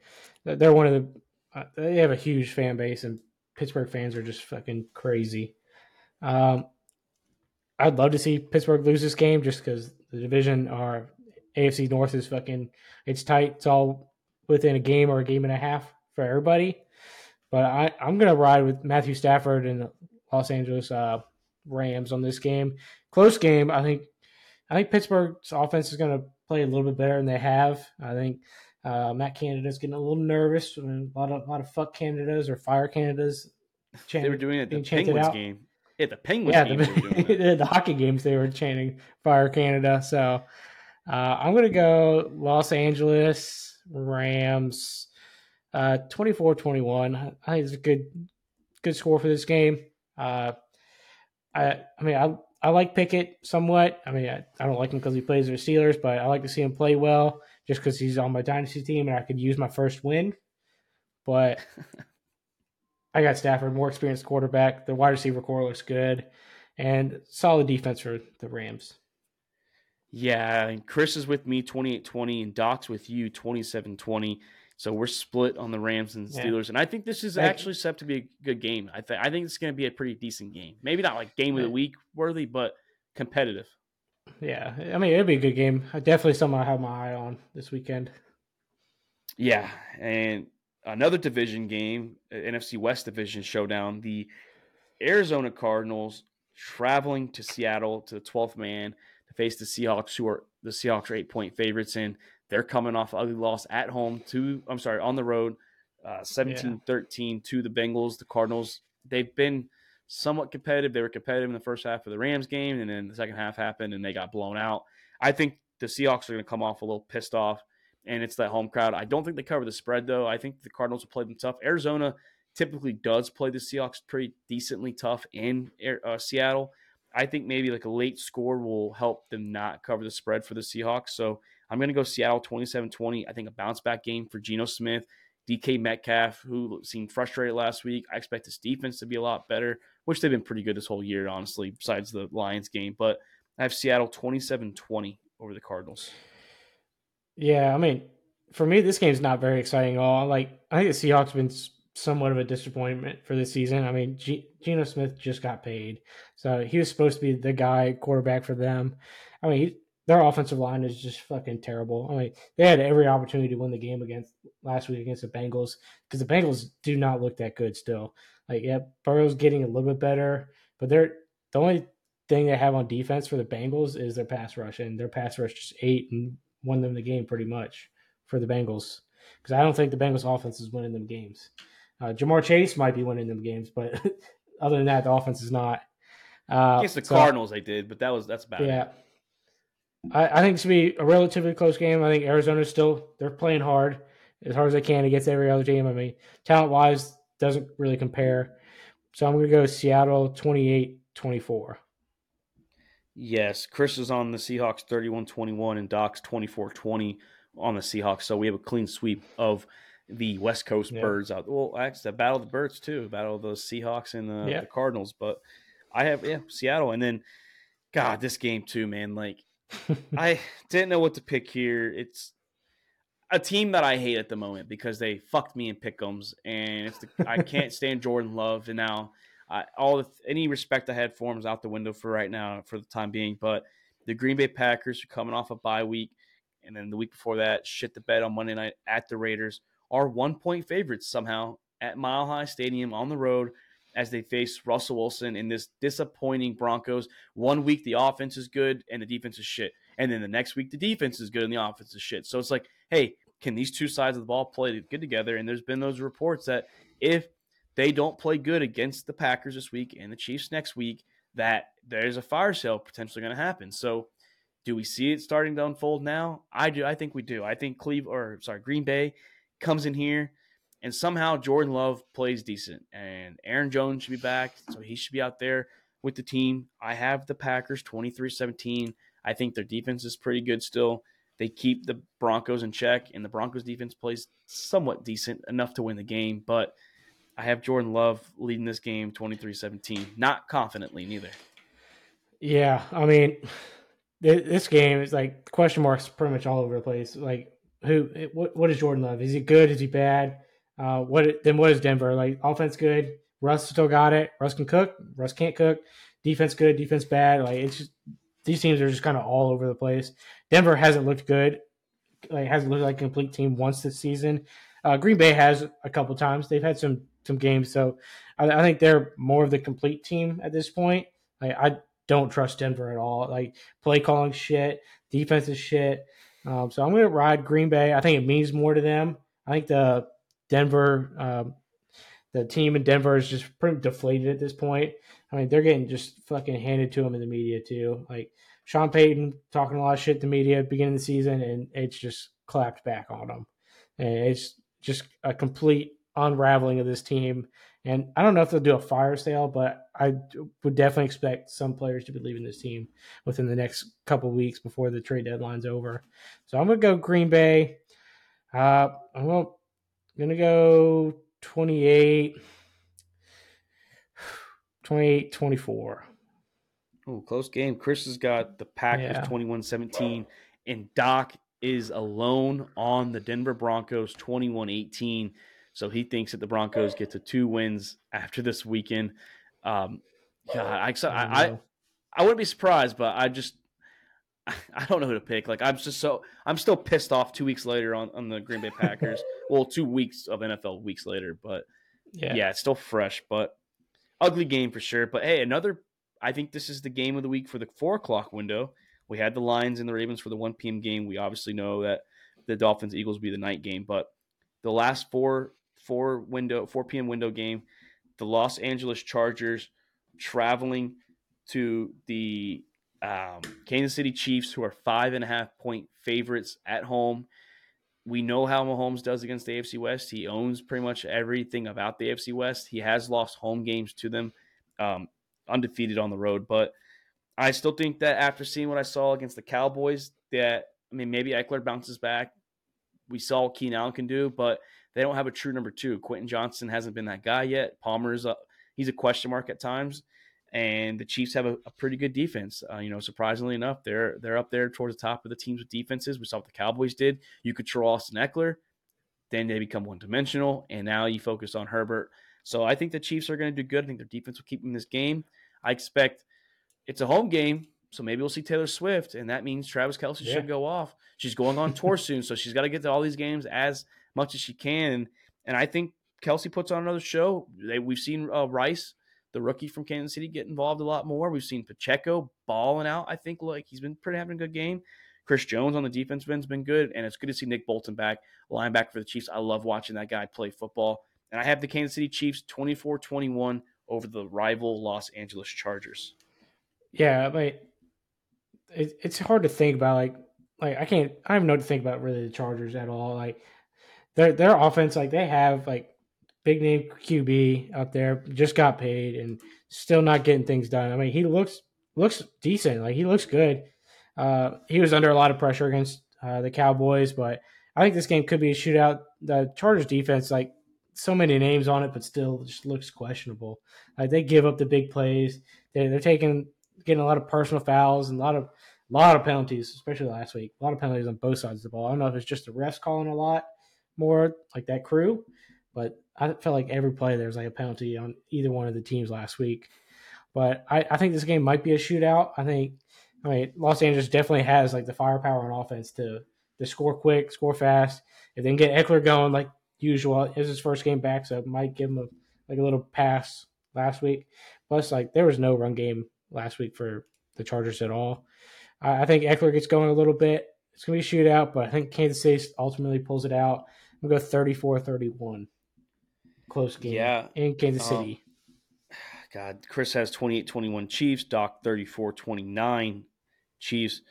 they're one of the uh, they have a huge fan base, and Pittsburgh fans are just fucking crazy. Um, I'd love to see Pittsburgh lose this game just because the division are AFC North is fucking it's tight. It's all within a game or a game and a half for everybody. But I, I'm gonna ride with Matthew Stafford and the Los Angeles uh, Rams on this game. Close game. I think I think Pittsburgh's offense is gonna play a little bit better than they have. I think uh, Matt Canada's getting a little nervous. I mean, a lot of a lot of fuck Canadas or fire Canadas. Chanted, they were doing it at the Penguins out. game. Yeah, the Penguins yeah, game. The, the hockey games they were chanting "Fire Canada." So uh, I'm gonna go Los Angeles Rams, uh, 24-21. I think it's a good good score for this game. Uh, I I mean I I like Pickett somewhat. I mean I, I don't like him because he plays for the Steelers, but I like to see him play well just because he's on my dynasty team and I could use my first win. But I got Stafford, more experienced quarterback. The wide receiver core looks good, and solid defense for the Rams. Yeah, and Chris is with me 28-20 and Doc's with you 27-20. So we're split on the Rams and Steelers, yeah. and I think this is actually set to be a good game. I think I think it's going to be a pretty decent game. Maybe not like game of the week worthy, but competitive. Yeah, I mean it'd be a good game. Definitely something I have my eye on this weekend. Yeah, and another division game, uh, NFC West division showdown. The Arizona Cardinals traveling to Seattle to the 12th man to face the Seahawks, who are the Seahawks are eight point favorites, and they're coming off ugly loss at home to, I'm sorry, on the road, uh, 17 13 to the Bengals. The Cardinals, they've been somewhat competitive. They were competitive in the first half of the Rams game, and then the second half happened and they got blown out. I think the Seahawks are going to come off a little pissed off, and it's that home crowd. I don't think they cover the spread, though. I think the Cardinals will play them tough. Arizona typically does play the Seahawks pretty decently tough in uh, Seattle. I think maybe like a late score will help them not cover the spread for the Seahawks. So I'm going to go Seattle 27 20. I think a bounce back game for Geno Smith. DK Metcalf, who seemed frustrated last week. I expect his defense to be a lot better, which they've been pretty good this whole year, honestly, besides the Lions game. But I have Seattle 27 20 over the Cardinals. Yeah, I mean, for me, this game's not very exciting at all. Like, I think the Seahawks have been somewhat of a disappointment for this season. I mean, G- Geno Smith just got paid, so he was supposed to be the guy quarterback for them. I mean, their offensive line is just fucking terrible. I mean, they had every opportunity to win the game against last week against the Bengals because the Bengals do not look that good still. Like, yeah, Burrow's getting a little bit better, but they're the only thing they have on defense for the Bengals is their pass rush, and their pass rush just ate and won them the game pretty much for the Bengals. Because I don't think the Bengals offense is winning them games. Uh, Ja'Marr Chase might be winning them games, but other than that, the offense is not. Uh, Against the so, Cardinals, they did, but that was that's about yeah. It. I, I think it's gonna be a relatively close game. I think Arizona's still they're playing hard as hard as they can against every other team. I mean, talent wise, doesn't really compare. So I'm gonna go Seattle 28-24. Yes, Chris is on the Seahawks 31-21 and Doc's 24-20 on the Seahawks. So we have a clean sweep of the West Coast yeah. birds out. Well, actually, the battle of the birds too, battle of the Seahawks and the, yeah. the, Cardinals. But I have yeah Seattle, and then God, this game too, man. Like I didn't know what to pick here. It's a team that I hate at the moment because they fucked me in pickums, and it's the, I can't stand Jordan Love, and now I, all the, any respect I had for him is out the window for right now for the time being. But the Green Bay Packers are coming off a bye week, and then the week before that, shit the bed on Monday night at the Raiders are one point favorites somehow at Mile High Stadium on the road as they face Russell Wilson in this disappointing Broncos. One week the offense is good and the defense is shit. And then the next week the defense is good and the offense is shit. So it's like, hey, can these two sides of the ball play good together? And there's been those reports that if they don't play good against the Packers this week and the Chiefs next week, that there's a fire sale potentially going to happen. So do we see it starting to unfold now? I do. I think we do. I think Cleve or sorry, Green Bay comes in here, and somehow Jordan Love plays decent, and Aaron Jones should be back, so he should be out there with the team. I have the Packers 23-17. I think their defense is pretty good still. They keep the Broncos in check, and the Broncos defense plays somewhat decent enough to win the game, but I have Jordan Love leading this game 23-17. Not confidently, neither. Yeah, I mean, this game is like question marks pretty much all over the place. Like who what what is Jordan Love? Is he good? Is he bad? Uh, what then? What is Denver like? Offense good. Russ still got it. Russ can cook. Russ can't cook. Defense good. Defense bad. Like it's just these teams are just kind of all over the place. Denver hasn't looked good, like hasn't looked like a complete team once this season. Uh, Green Bay has a couple times. They've had some some games, so I, I think they're more of the complete team at this point. Like, I don't trust Denver at all. Like play calling shit, defense is shit. Um, so I'm going to ride Green Bay. I think it means more to them. I think the Denver, um, the team in Denver is just pretty deflated at this point. I mean, they're getting just fucking handed to them in the media too. Like Sean Payton talking a lot of shit to media at the beginning of the season, and it's just clapped back on them. And it's just a complete unraveling of this team. And I don't know if they'll do a fire sale, but I would definitely expect some players to be leaving this team within the next couple weeks before the trade deadline's over. So I'm gonna go Green Bay. Uh, I'm gonna go 28, 28 24. Oh, close game. Chris has got the Packers yeah. 21 17, and Doc is alone on the Denver Broncos 21 18. So he thinks that the Broncos get to two wins after this weekend. Um, God, I, I, I, I wouldn't be surprised, but I just I don't know who to pick. Like I'm just so I'm still pissed off two weeks later on, on the Green Bay Packers. Well, two weeks of NFL weeks later, but yeah. yeah, it's still fresh. But ugly game for sure. But hey, another. I think this is the game of the week for the four o'clock window. We had the Lions and the Ravens for the one p.m. game. We obviously know that the Dolphins Eagles will be the night game, but the last four four window, 4 p.m. window game. The Los Angeles Chargers traveling to the um, Kansas City Chiefs, who are five and a half point favorites at home. We know how Mahomes does against the AFC West. He owns pretty much everything about the AFC West. He has lost home games to them, um, undefeated on the road. But I still think that after seeing what I saw against the Cowboys, that I mean maybe Ekeler bounces back. We saw what Keenan Allen can do, but they don't have a true number two. Quentin Johnston hasn't been that guy yet. Palmer's a, he's a question mark at times, and the Chiefs have a, a pretty good defense. Uh, you know, surprisingly enough, they're they're up there towards the top of the teams with defenses. We saw what the Cowboys did. You control Austin Ekeler, then they become one dimensional, and now you focus on Herbert. So I think the Chiefs are going to do good. I think their defense will keep them in this game. I expect it's a home game, so maybe we'll see Taylor Swift, and that means Travis Kelce yeah. should go off. She's going on tour soon, so she's got to get to all these games as much as she can. And I think Kelce puts on another show. They, we've seen uh, Rice, the rookie from Kansas City, get involved a lot more. We've seen Pacheco balling out. I think like he's been pretty having a good game. Chris Jones on the defense end's been good, and it's good to see Nick Bolton back, linebacker for the Chiefs. I love watching that guy play football. And I have the Kansas City Chiefs 24 21 over the rival Los Angeles Chargers. Yeah, but it, it's hard to think about. Like, like I can't, I have no to think about really the Chargers at all. Like, their their offense, like they have like big name QB up there, just got paid and still not getting things done. I mean, he looks looks decent, like he looks good. Uh, he was under a lot of pressure against uh, the Cowboys, but I think this game could be a shootout. The Chargers defense, like so many names on it, but still just looks questionable. Like they give up the big plays. They, they're taking getting a lot of personal fouls and a lot of a lot of penalties, especially last week. A lot of penalties on both sides of the ball. I don't know if it's just the refs calling a lot more like that crew. But I felt like every play there was like a penalty on either one of the teams last week. But I, I think this game might be a shootout. I think I mean Los Angeles definitely has like the firepower on offense to to score quick, score fast. They can get Ekeler going like usual, it's his first game back, so it might give him a like a little pass last week. Plus, like there was no run game last week for the Chargers at all. I, I think Ekeler gets going a little bit. It's gonna be a shootout, but I think Kansas City ultimately pulls it out. I'm gonna go 34-31. Close game. Yeah. In Kansas um, City. God, Chris has 28-21 Chiefs, Doc 34-29 Chiefs.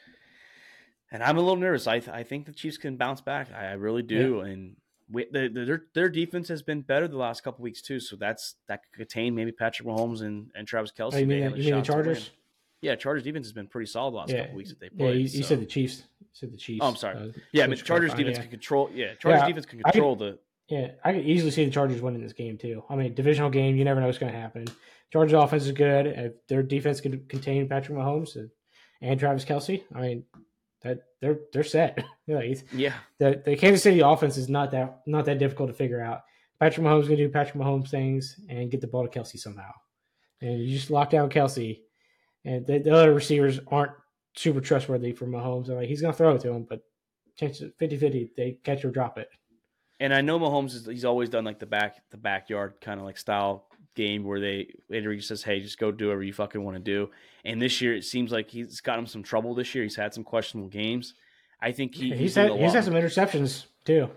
And I'm a little nervous. I, th- I think the Chiefs can bounce back. I, I really do. Yeah. And we, the, the, their their defense has been better the last couple weeks too. So that's that could contain maybe Patrick Mahomes and, and Travis Kelce. Oh, you mean, you mean the Chargers? Yeah, Chargers defense has been pretty solid the last yeah. couple weeks that they played. Yeah, you, you said the Chiefs. You said the Chiefs. Oh, I'm sorry. Uh, yeah, I mean Chargers defense yeah. can control. Yeah, Chargers yeah, defense can control could, the. Yeah, I could easily see the Chargers winning this game too. I mean, divisional game, you never know what's going to happen. Chargers offense is good. If their defense can contain Patrick Mahomes and, and Travis Kelce, I mean, that they're they're set. yeah, the the Kansas City offense is not that not that difficult to figure out. Patrick Mahomes going to do Patrick Mahomes things and get the ball to Kelce somehow, and you just lock down Kelce. and the, the other receivers aren't super trustworthy for Mahomes. They're like he's gonna throw it to him, but chances 50-50, they catch or drop it. And I know Mahomes is he's always done like the back the backyard kind of like style game where they Andrew says, "Hey, just go do whatever you fucking want to do." And this year, it seems like he's got him some trouble. This year, he's had some questionable games. I think he, he's, he's had he's had some interceptions too.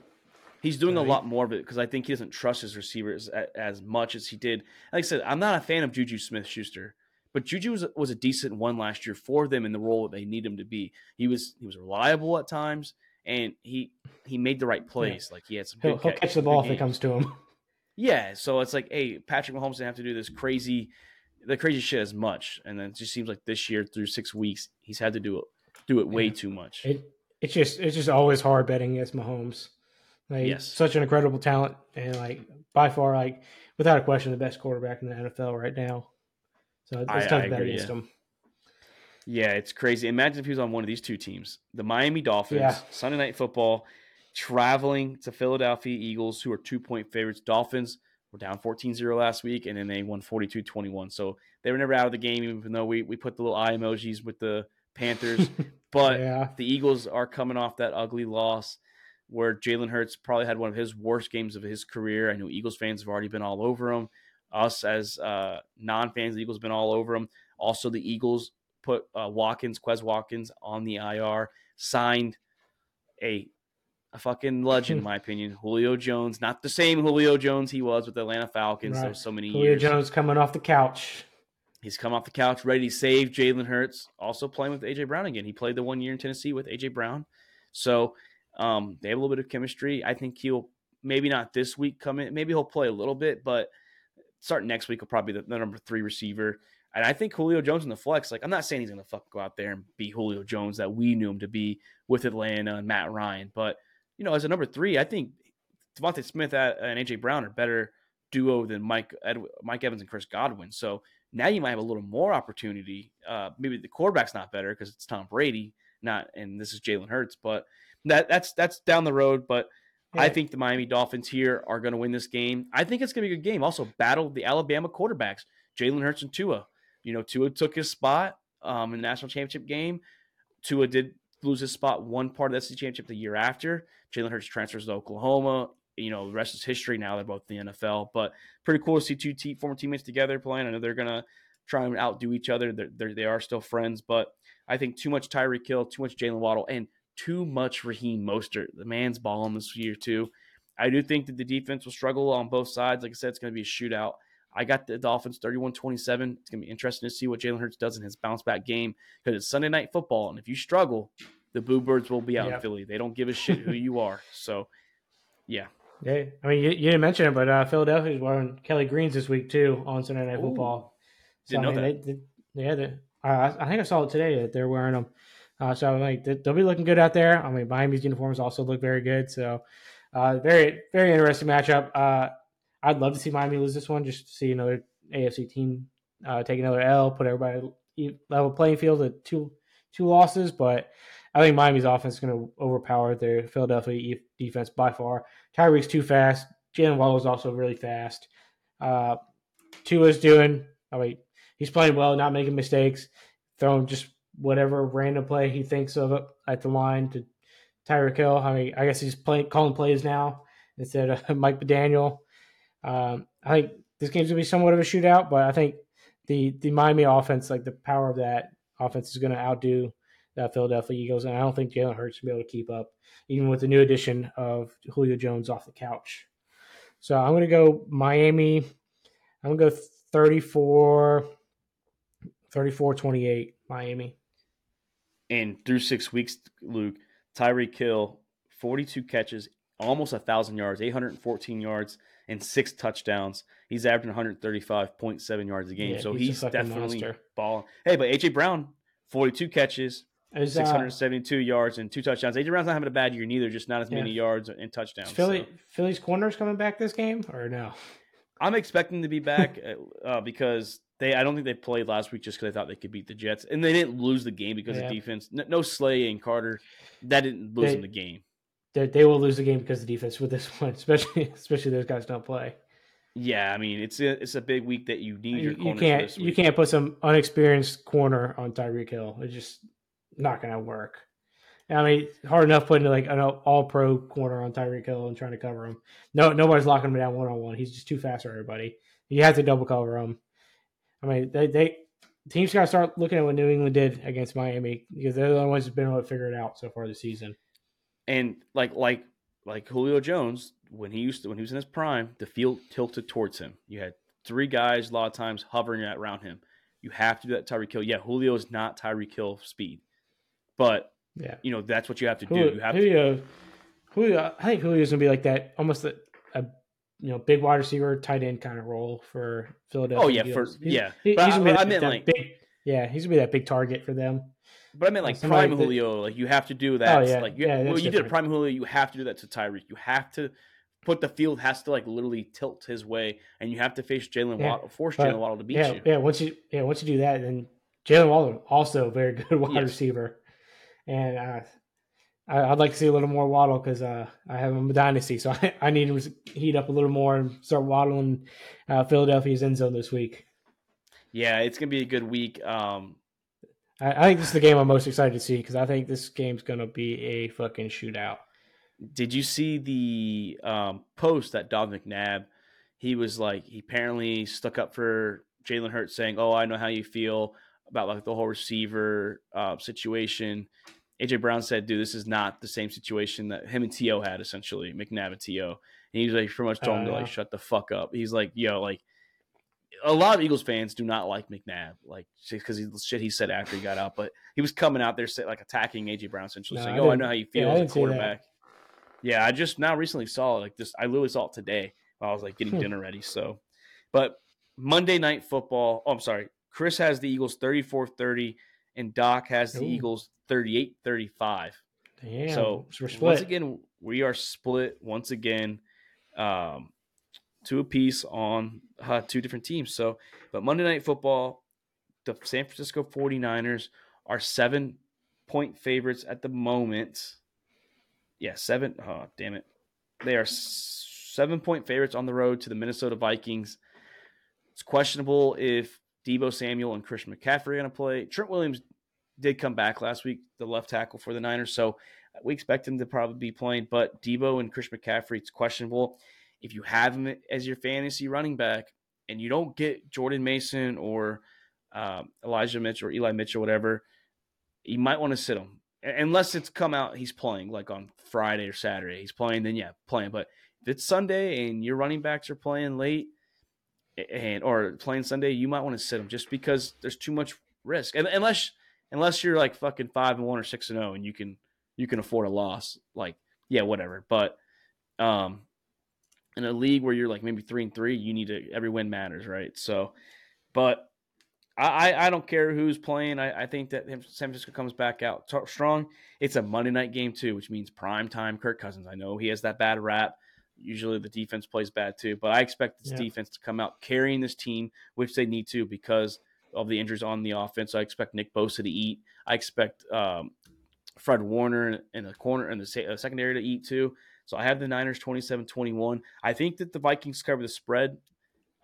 He's doing a lot more of it because I think he doesn't trust his receivers as, as, much as he did. Like I said, I'm not a fan of Juju Smith Schuster, but Juju was, was a decent one last year for them in the role that they need him to be. He was he was reliable at times, and he he made the right plays. Yeah. Like he had some. He'll, he'll catch, catch the ball if it comes to him. Yeah, so it's like, hey, Patrick Mahomes didn't have to do this crazy, the crazy shit as much, and then it just seems like this year through six weeks, he's had to do it, do it way yeah. too much. It, it's just, it's just always hard betting against Mahomes. Like, yes, such an incredible talent, and like by far, like without a question, the best quarterback in the NFL right now. So it's I, tough to bet against yeah. him. Yeah, it's crazy. Imagine if he was on one of these two teams, the Miami Dolphins, yeah. Sunday Night Football traveling to Philadelphia Eagles, who are two point favorites. Dolphins were down 14 0 last week, and then they won 42 21. So they were never out of the game, even though we, we put the little eye emojis with the Panthers. but yeah. the Eagles are coming off that ugly loss where Jalen Hurts probably had one of his worst games of his career. I know Eagles fans have already been all over him. Us as uh, non fans, the Eagles have been all over him. Also, the Eagles put uh, Watkins, Quez Watkins, on the IR, signed a a fucking legend, in my opinion. Julio Jones, not the same Julio Jones he was with the Atlanta Falcons right. so many Julio years. Julio Jones coming off the couch. He's come off the couch, ready to save Jalen Hurts. Also playing with AJ Brown again. He played the one year in Tennessee with AJ Brown, so um, they have a little bit of chemistry. I think he'll maybe not this week come in. Maybe he'll play a little bit, but starting next week he'll probably be the, the number three receiver. And I think Julio Jones in the flex, like I'm not saying he's gonna fucking go out there and be Julio Jones that we knew him to be with Atlanta and Matt Ryan, but you know, as a number three, I think DeVonta Smith and AJ Brown are better duo than Mike Ed, Mike Evans and Chris Godwin. So now you might have a little more opportunity. Uh, maybe the quarterback's not better because it's Tom Brady, not and this is Jalen Hurts, but that that's that's down the road. But yeah. I think the Miami Dolphins here are going to win this game. I think it's going to be a good game. Also, battle the Alabama quarterbacks, Jalen Hurts and Tua. You know, Tua took his spot um, in the national championship game. Tua did lose his spot one part of the SEC championship the year after. Jalen Hurts transfers to Oklahoma. You know, the rest is history now. They're both in the NFL, but pretty cool to see two te- former teammates together playing. I know they're going to try and outdo each other. They're, they're, they are still friends, but I think too much Tyreek Hill, too much Jaylen Waddle, and too much Raheem Mostert. The man's balling this year, too. I do think that the defense will struggle on both sides. Like I said, it's going to be a shootout. I got the Dolphins 31 27. It's going to be interesting to see what Jalen Hurts does in his bounce back game because it's Sunday night football. And if you struggle, the Boo Birds will be out in Philly. They don't give a shit who you are. So, yeah. Yeah, I mean, you, you didn't mention it, but uh, Philadelphia is wearing Kelly Greens this week too on Sunday Night Ooh, Football. So, didn't I mean, know that. They, they, yeah, they, uh, I think I saw it today that they're wearing them. Uh, so like they'll be looking good out there. I mean, Miami's uniforms also look very good. So, uh, very very interesting matchup. Uh, I'd love to see Miami lose this one, just to see another AFC team uh, take another L, put everybody level playing field at two two losses. But I think Miami's offense is going to overpower their Philadelphia defense by far. Tyreek's too fast. Jaylen Waddle is also really fast. Uh, Tua's doing. I mean, he's playing well, not making mistakes, throwing just whatever random play he thinks of at the line to Tyreek Hill. I mean, I guess he's playing calling plays now instead of Mike McDaniel. Um, I think this game's gonna be somewhat of a shootout, but I think the the Miami offense, like the power of that offense, is gonna outdo that Philadelphia Eagles, and I don't think Jalen Hurts will be able to keep up, even with the new addition of Julio Jones off the couch. So I'm gonna go Miami. I'm gonna go 34, 34 28 Miami. And through six weeks, Luke, Tyreek Hill, 42 catches, almost a thousand yards, 814 yards, and six touchdowns. He's averaging 135.7 yards a game. Yeah, so he's, he's definitely monster. balling. Hey, but AJ Brown, 42 catches, Is, 672 uh, yards, and two touchdowns. AJ Brown's not having a bad year neither, just not as yeah. many yards and touchdowns. Is Philly, so. Philly's corners coming back this game or no? I'm expecting to be back uh, uh, because they. I don't think they played last week just because they thought they could beat the Jets, and they didn't lose the game because yeah. of defense. No, no Slay and Carter, that didn't lose they, them the game they, they will lose the game because of the defense with this one, especially especially those guys don't play. Yeah, I mean it's a it's a big week that you need. You, you can't you can't put some unexperienced corner on Tyreek Hill. It's just not going to work. I mean, hard enough putting like an all pro corner on Tyreek Hill and trying to cover him. No, nobody's locking him down one on one. He's just too fast for everybody. You have to double cover him. I mean, they, they teams got to start looking at what New England did against Miami because they're the only ones who've been able to figure it out so far this season. And like like like Julio Jones, when he used to when he was in his prime, the field tilted towards him. You had three guys a lot of times hovering around him. You have to do that Tyreek Hill. Yeah, Julio is not Tyreek Hill speed, but yeah, you know that's what you have to do. You have Julio, to... Julio. I think Julio's gonna be like that, almost a, a you know big wide receiver, tight end kind of role for Philadelphia. Oh yeah, for yeah. He, he's gonna be I, I meant like big, yeah, he's gonna be that big target for them. But I mean, like prime like Julio, like you have to do that. Oh, yeah. Like you, yeah, well, you did a prime Julio, you have to do that to Tyreek. You have to put the field has to like literally tilt his way, and you have to face Jaylen yeah, Waddle, force Jaylen Waddle to beat yeah, you. Yeah, once you yeah once you do that, then Jaylen Waddle also a very good wide yes. receiver, and uh, I, would like to see a little more Waddle because uh, I have him a dynasty, so I, I, need him to heat up a little more and start waddling uh, Philadelphia's end zone this week. Yeah, it's gonna be a good week. Um, I, I think this is the game I'm most excited to see because I think this game's gonna be a fucking shootout. Did you see the um, post that Doug McNabb? He was like, he apparently stuck up for Jalen Hurts, saying, "Oh, I know how you feel about like the whole receiver uh, situation." AJ Brown said, "Dude, this is not the same situation that him and To had. Essentially, McNabb and To." And he's like, pretty much told him to like shut the fuck up. He's like, "Yo, like." A lot of Eagles fans do not like McNabb, like because he shit he said after he got out. But he was coming out there like attacking AJ Brown, essentially no, saying, "Oh, I know how you feel yeah, as a quarterback." Yeah, I just now recently saw. Like this, I literally saw it today while I was like getting hmm. dinner ready. So, but Monday night football. Oh, I'm sorry. Chris has the Eagles 34 30, and Doc has the Ooh. Eagles 38 35. Damn. So, once again, we are split once again, um, two apiece on uh, two different teams. So, but Monday night football, the San Francisco 49ers are seven point favorites at the moment yeah, seven. Oh, damn it. They are seven point favorites on the road to the Minnesota Vikings. It's questionable if Deebo Samuel and Christian McCaffrey are going to play. Trent Williams did come back last week, the left tackle for the Niners, so we expect him to probably be playing. But Deebo and Chris McCaffrey, it's questionable. If you have him as your fantasy running back and you don't get Jordan Mason or um, Elijah Mitchell or Eli Mitchell, whatever, you might want to sit him unless it's come out he's playing like on Friday or Saturday. He's playing, then yeah, playing. But if it's Sunday and your running backs are playing late and or playing Sunday, you might want to sit them just because there's too much risk. And unless unless you're like fucking five and one or six and zero, oh and you can you can afford a loss, like yeah, whatever. But um, in a league where you're like maybe three and three, you need to every win matters, right? So, but I, I don't care who's playing. I, I think that San Francisco comes back out strong. It's a Monday night game too, which means prime time. Kirk Cousins. I know he has that bad rap. Usually the defense plays bad too, but I expect this yeah. defense to come out carrying this team, which they need to because of the injuries on the offense. I expect Nick Bosa to eat. I expect um, Fred Warner in the corner in the uh, secondary to eat too. So I have the Niners 27-21. I think that the Vikings cover the spread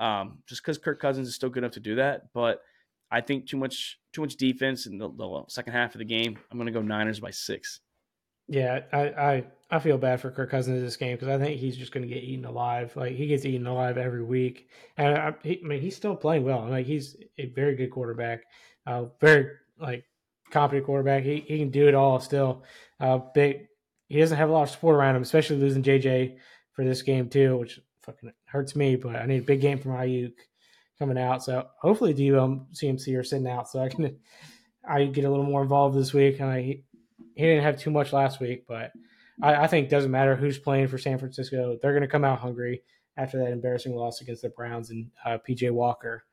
um, just because Kirk Cousins is still good enough to do that, but I think too much too much defense in the, the second half of the game. I'm going to go Niners by six. Yeah, I, I, I feel bad for Kirk Cousins in this game because I think he's just going to get eaten alive. Like he gets eaten alive every week, and I, I mean he's still playing well. Like he's a very good quarterback, uh, very like competent quarterback. He he can do it all still. Uh, big. He doesn't have a lot of support around him, especially losing JJ for this game too, which fucking hurts me. But I need a big game from Aiyuk coming out. So hopefully Deebo CMC are sitting out so I can I get a little more involved this week. And I he didn't have too much last week, but I, I think doesn't matter who's playing for San Francisco. They're going to come out hungry after that embarrassing loss against the Browns and uh, PJ Walker.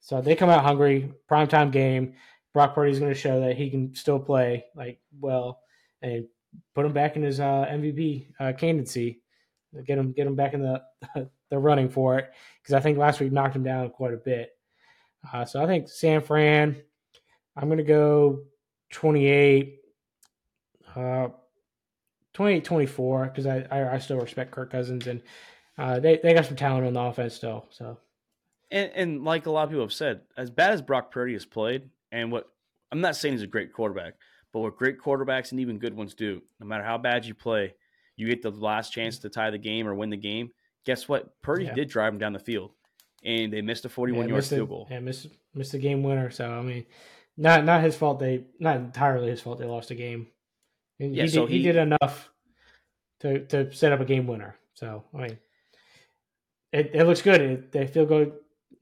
So they come out hungry. Primetime game. Brock Purdy's going to show that he can still play like well and put him back in his uh, MVP uh, candidacy. Get him get him back in the the running for it because I think last week knocked him down quite a bit. Uh, so I think San Fran, I'm going to go 28, uh, 28 24 because I, I, I, still respect Kirk Cousins and uh, they, they got some talent on the offense still. So, and, and like a lot of people have said, as bad as Brock Purdy has played, and what I'm not saying he's a great quarterback, But what great quarterbacks and even good ones do, no matter how bad you play, you get the last chance mm. to tie the game or win the game. Guess what? Purdy yeah. did drive them down the field, and they missed a 41 yeah, yard field goal. Yeah, missed missed the game winner. So I mean, not not his fault. They not entirely his fault. They lost a game. And yeah, he, so did, he, he did enough to to set up a game winner. So I mean, it, it looks good. It, they feel good.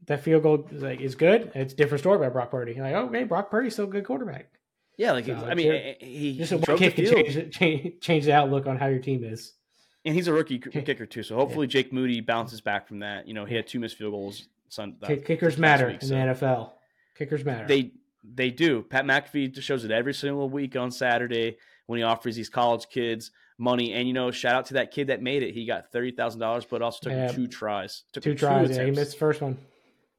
That field goal is, like, is good. It's a different story about Brock Purdy. Like, okay, Brock Purdy's still a good quarterback. Yeah, like so I mean, he just a kick can change, change, change the outlook on how your team is. And he's a rookie kicker too, so hopefully yeah. Jake Moody bounces back from that. You know, he had two missed field goals. Sun, Kickers matter week, in so. the NFL. Kickers matter. They they do. Pat McAfee just shows it every single week on Saturday when he offers these college kids money. And you know, shout out to that kid that made it. He got thirty thousand dollars, but also took yeah. two tries. Took two tries. yeah, he missed the first one.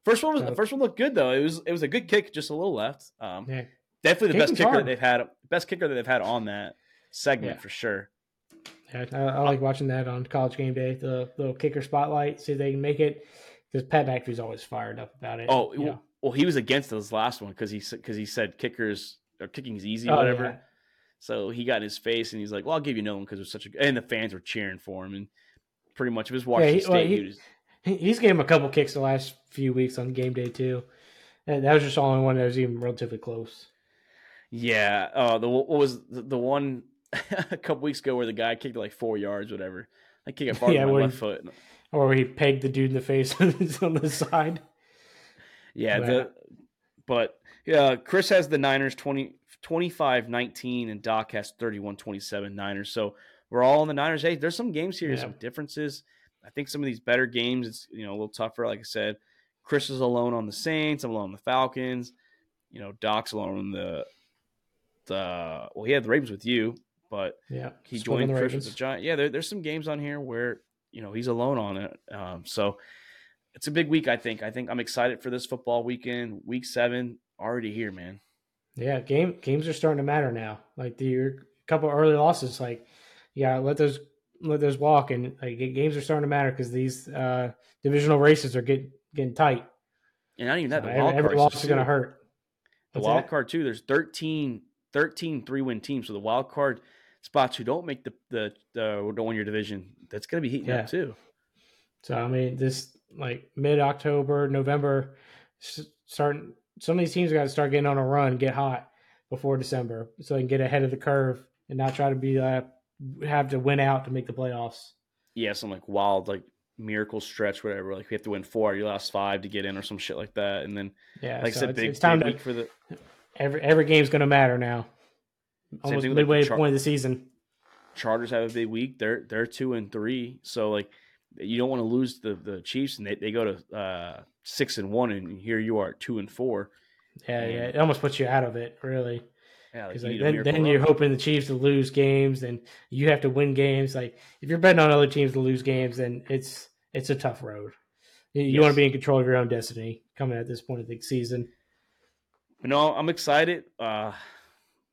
First one was so. the first one looked good though. It was it was a good kick, just a little left. Um, yeah. Definitely the best kicker hard. that they've had. Best kicker that they've had on that segment yeah. for sure. Yeah, I, I, like watching that on College Game Day. The little kicker spotlight, see if they can make it. Because Pat McAfee's always fired up about it. Oh, well, well, he was against this last one because he because he said kickers uh, or kicking's easy, oh, whatever. Yeah. So he got in his face and he's like, "Well, I'll give you no one because it was such a." And the fans were cheering for him, and pretty much it was Washington yeah, he, State. Well, he, he was, he's gave him a couple kicks the last few weeks on game day too, and that was just the only one that was even relatively close. Yeah. Uh, the what was the, the one a couple weeks ago where the guy kicked like four yards, whatever. I kicked it far yeah, my left he, foot, or he pegged the dude in the face on the side. Yeah. The, but yeah, Chris has the Niners 20, 25-19 and Doc has 31-27 Niners. So we're all in the Niners. Hey, there's some games here, yeah. some differences. I think some of these better games, it's you know a little tougher. Like I said, Chris is alone on the Saints. I'm alone on the Falcons. You know, Doc's alone on the the well, he had the Ravens with you, but yeah, he joined Chris with the Giant. Yeah, there, there's some games on here where you know he's alone on it. Um, so it's a big week. I think. I think I'm excited for this football weekend. Week seven already here, man. Yeah, game games are starting to matter now. Like the couple early losses, like yeah, let those let those walk, and like games are starting to matter because these uh, divisional races are getting getting tight. And not even that, so the wild every loss is going to hurt. The wild that? card too. There's 13, 13 three win teams. So the wild card spots who don't make the the the, the one year division, that's going to be heating yeah. up too. So I mean, this like mid October, November, starting some of these teams got to start getting on a run, get hot before December, so they can get ahead of the curve and not try to be uh, have to win out to make the playoffs. Yeah, some like wild like miracle stretch, whatever. Like we have to win four, you lost five to get in, or some shit like that. And then, yeah, like so I said, it's, big, it's time big to, for the every every game's going to matter now. Almost midway like Char- point of the season. Chargers have a big week. They're they're two and three, so like you don't want to lose the the Chiefs, and they, they go to uh, six and one, and here you are two and four. Yeah, and, yeah, it almost puts you out of it, really. Yeah, like, like then, then you're hoping the Chiefs to lose games, and you have to win games. Like if you're betting on other teams to lose games, then it's it's a tough road. You, you yes. want to be in control of your own destiny coming at this point of the season. No, I'm excited. Uh,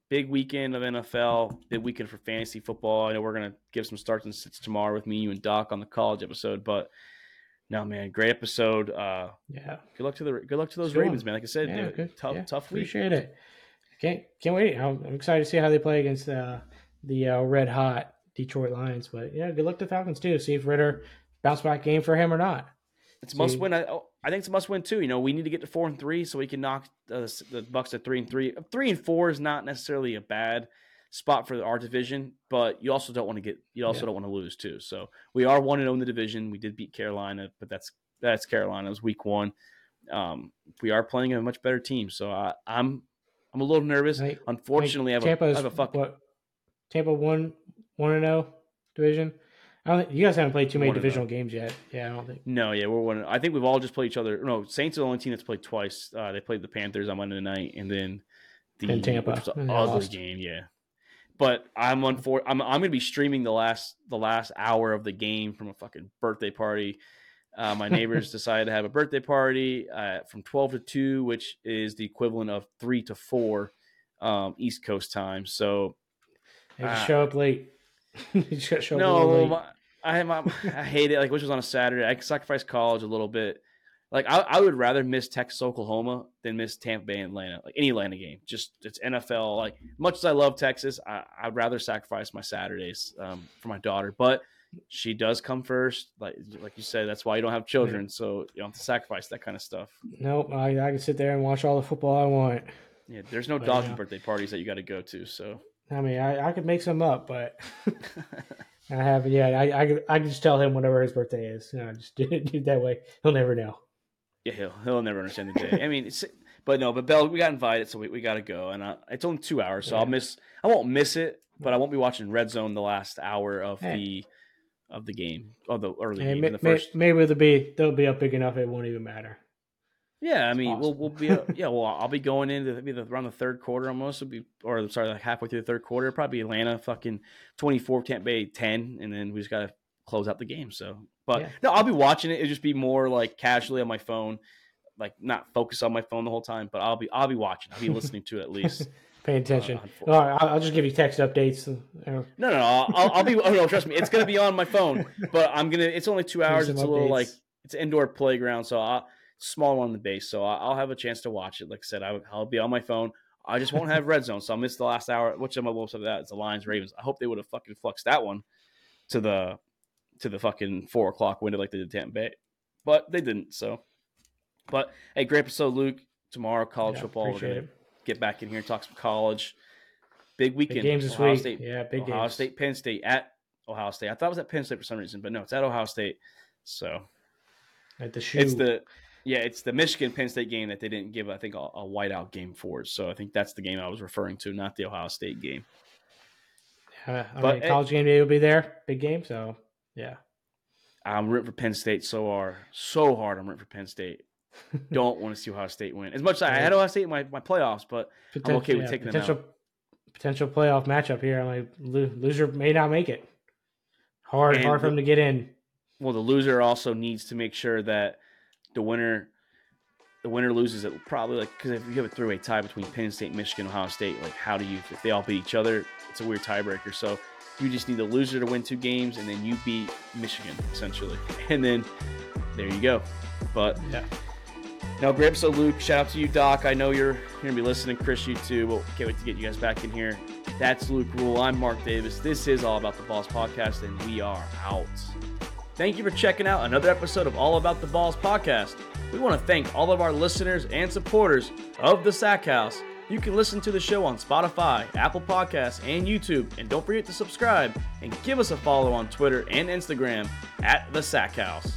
big weekend of NFL, big weekend for fantasy football. I know we're gonna give some starts and sits tomorrow with me, you, and Doc on the college episode, but no, man, great episode. Uh, yeah, good luck to the good luck to those Ravens, man. Like I said, yeah, dude, tough, yeah, tough week. Appreciate it. Can't can't wait. I'm, I'm excited to see how they play against uh, the uh, red hot Detroit Lions. But yeah, good luck to Falcons too. See if Ridder bounce back game for him or not. It's a must win. I, oh, I think it's a must win too. You know, we need to get to four and three so we can knock uh, the Bucs at three and three. Three and four is not necessarily a bad spot for our division, but you also don't want to get you also yeah. don't want to lose too. So we are one and zero oh in the division. We did beat Carolina, but that's that's Carolina's week one. Um, we are playing a much better team, so I, I'm I'm a little nervous. I, Unfortunately, I, have a, I have a fuck. What, Tampa one one and zero oh division. I don't you guys haven't played too many divisional games yet. Yeah, I don't think. No, yeah, we're one. I think we've all just played each other. No, Saints are the only team that's played twice. Uh, they played the Panthers on Monday night, and then the and Tampa. Which was an ugly game. Yeah, but I'm on for I'm I'm gonna be streaming the last the last hour of the game from a fucking birthday party. Uh, my neighbors decided to have a birthday party uh, from 12 to 2, which is the equivalent of 3 to 4 um, East Coast time. So, uh, show up late. no, I, I hate it. Like, which was on a Saturday. I sacrificed college a little bit like I, I would rather miss Texas Oklahoma than miss Tampa Bay Atlanta, like any Atlanta game. Just it's NFL. Like much as I love Texas, I, I'd rather sacrifice my Saturdays um, for my daughter, but she does come first. Like like you said, that's why you don't have children, so you don't have to sacrifice that kind of stuff. Nope, I, I can sit there and watch all the football I want. Yeah, there's no but, doggy birthday parties that you got to go to. So I mean, I, I could make some up, but I haven't. Yeah, I, I I can just tell him whenever his birthday is. You know, just do it, do it that way. He'll never know. Yeah, he'll he'll never understand the day. I mean, but no, but Bell, we got invited, so we, we got to go, and uh, it's only two hours, so yeah. I'll miss. I won't miss it, but I won't be watching Red Zone the last hour of hey. the of the game, of the early hey, game. May, the first... maybe they'll be they'll be up big enough it won't even matter. Yeah, I mean, we'll we'll be yeah. Well, I'll be going into be the, around the third quarter almost. Will be or sorry, like halfway through the third quarter. Probably Atlanta fucking twenty four, Tampa Bay ten, and then we just gotta close out the game. So, but yeah. no, I'll be watching it. It'll just be more like casually on my phone, like not focus on my phone the whole time. But I'll be I'll be watching. I'll be listening to it at least. Paying attention. Uh, All right, I'll just give you text updates. No, no, no. I'll, I'll be. Oh no, trust me, it's gonna be on my phone. But I'm gonna. It's only two hours. It's a little like it's indoor playground, so I'll small one on the base, so I'll have a chance to watch it. Like I said, I, will be on my phone. I just won't have red zone, so I'll miss the last hour. Which I'm a little upset that. It's the Lions Ravens. I hope they would have fucking fluxed that one to the to the fucking four o'clock window like they did Tampa Bay, but they didn't. So, but hey, great episode, Luke. Tomorrow, college yeah, football. We're gonna get back in here and talk some college. Big weekend. Big games this Ohio week. State, yeah, big Ohio games. State, Penn State at Ohio State. I thought it was at Penn State for some reason, but no, it's at Ohio State. So at the shoe. It's the yeah, it's the Michigan Penn State game that they didn't give, I think, a, a whiteout game for. So I think that's the game I was referring to, not the Ohio State game. Uh, I but mean, college game day will be there, big game. So yeah, I'm rooting for Penn State so hard, so hard. I'm rooting for Penn State. Don't want to see Ohio State win. As much as I had Ohio State in my, my playoffs, but I'm okay with taking potential, them out. Potential playoff matchup here. I'm like loser may not make it. Hard, and hard for the, them to get in. Well, the loser also needs to make sure that the winner the winner loses it probably like because if you have a three-way tie between Penn State, Michigan, Ohio State, like how do you if they all beat each other? It's a weird tiebreaker. So you just need the loser to win two games, and then you beat Michigan essentially, and then there you go. But yeah. Now, great episode, Luke. Shout out to you, Doc. I know you're, you're gonna be listening. Chris, you too. Well, can't wait to get you guys back in here. That's Luke Rule. I'm Mark Davis. This is All About the Boss podcast, and we are out. Thank you for checking out another episode of All About the Balls podcast. We want to thank all of our listeners and supporters of the Sack House. You can listen to the show on Spotify, Apple Podcasts, and YouTube. And don't forget to subscribe and give us a follow on Twitter and Instagram at the Sack House.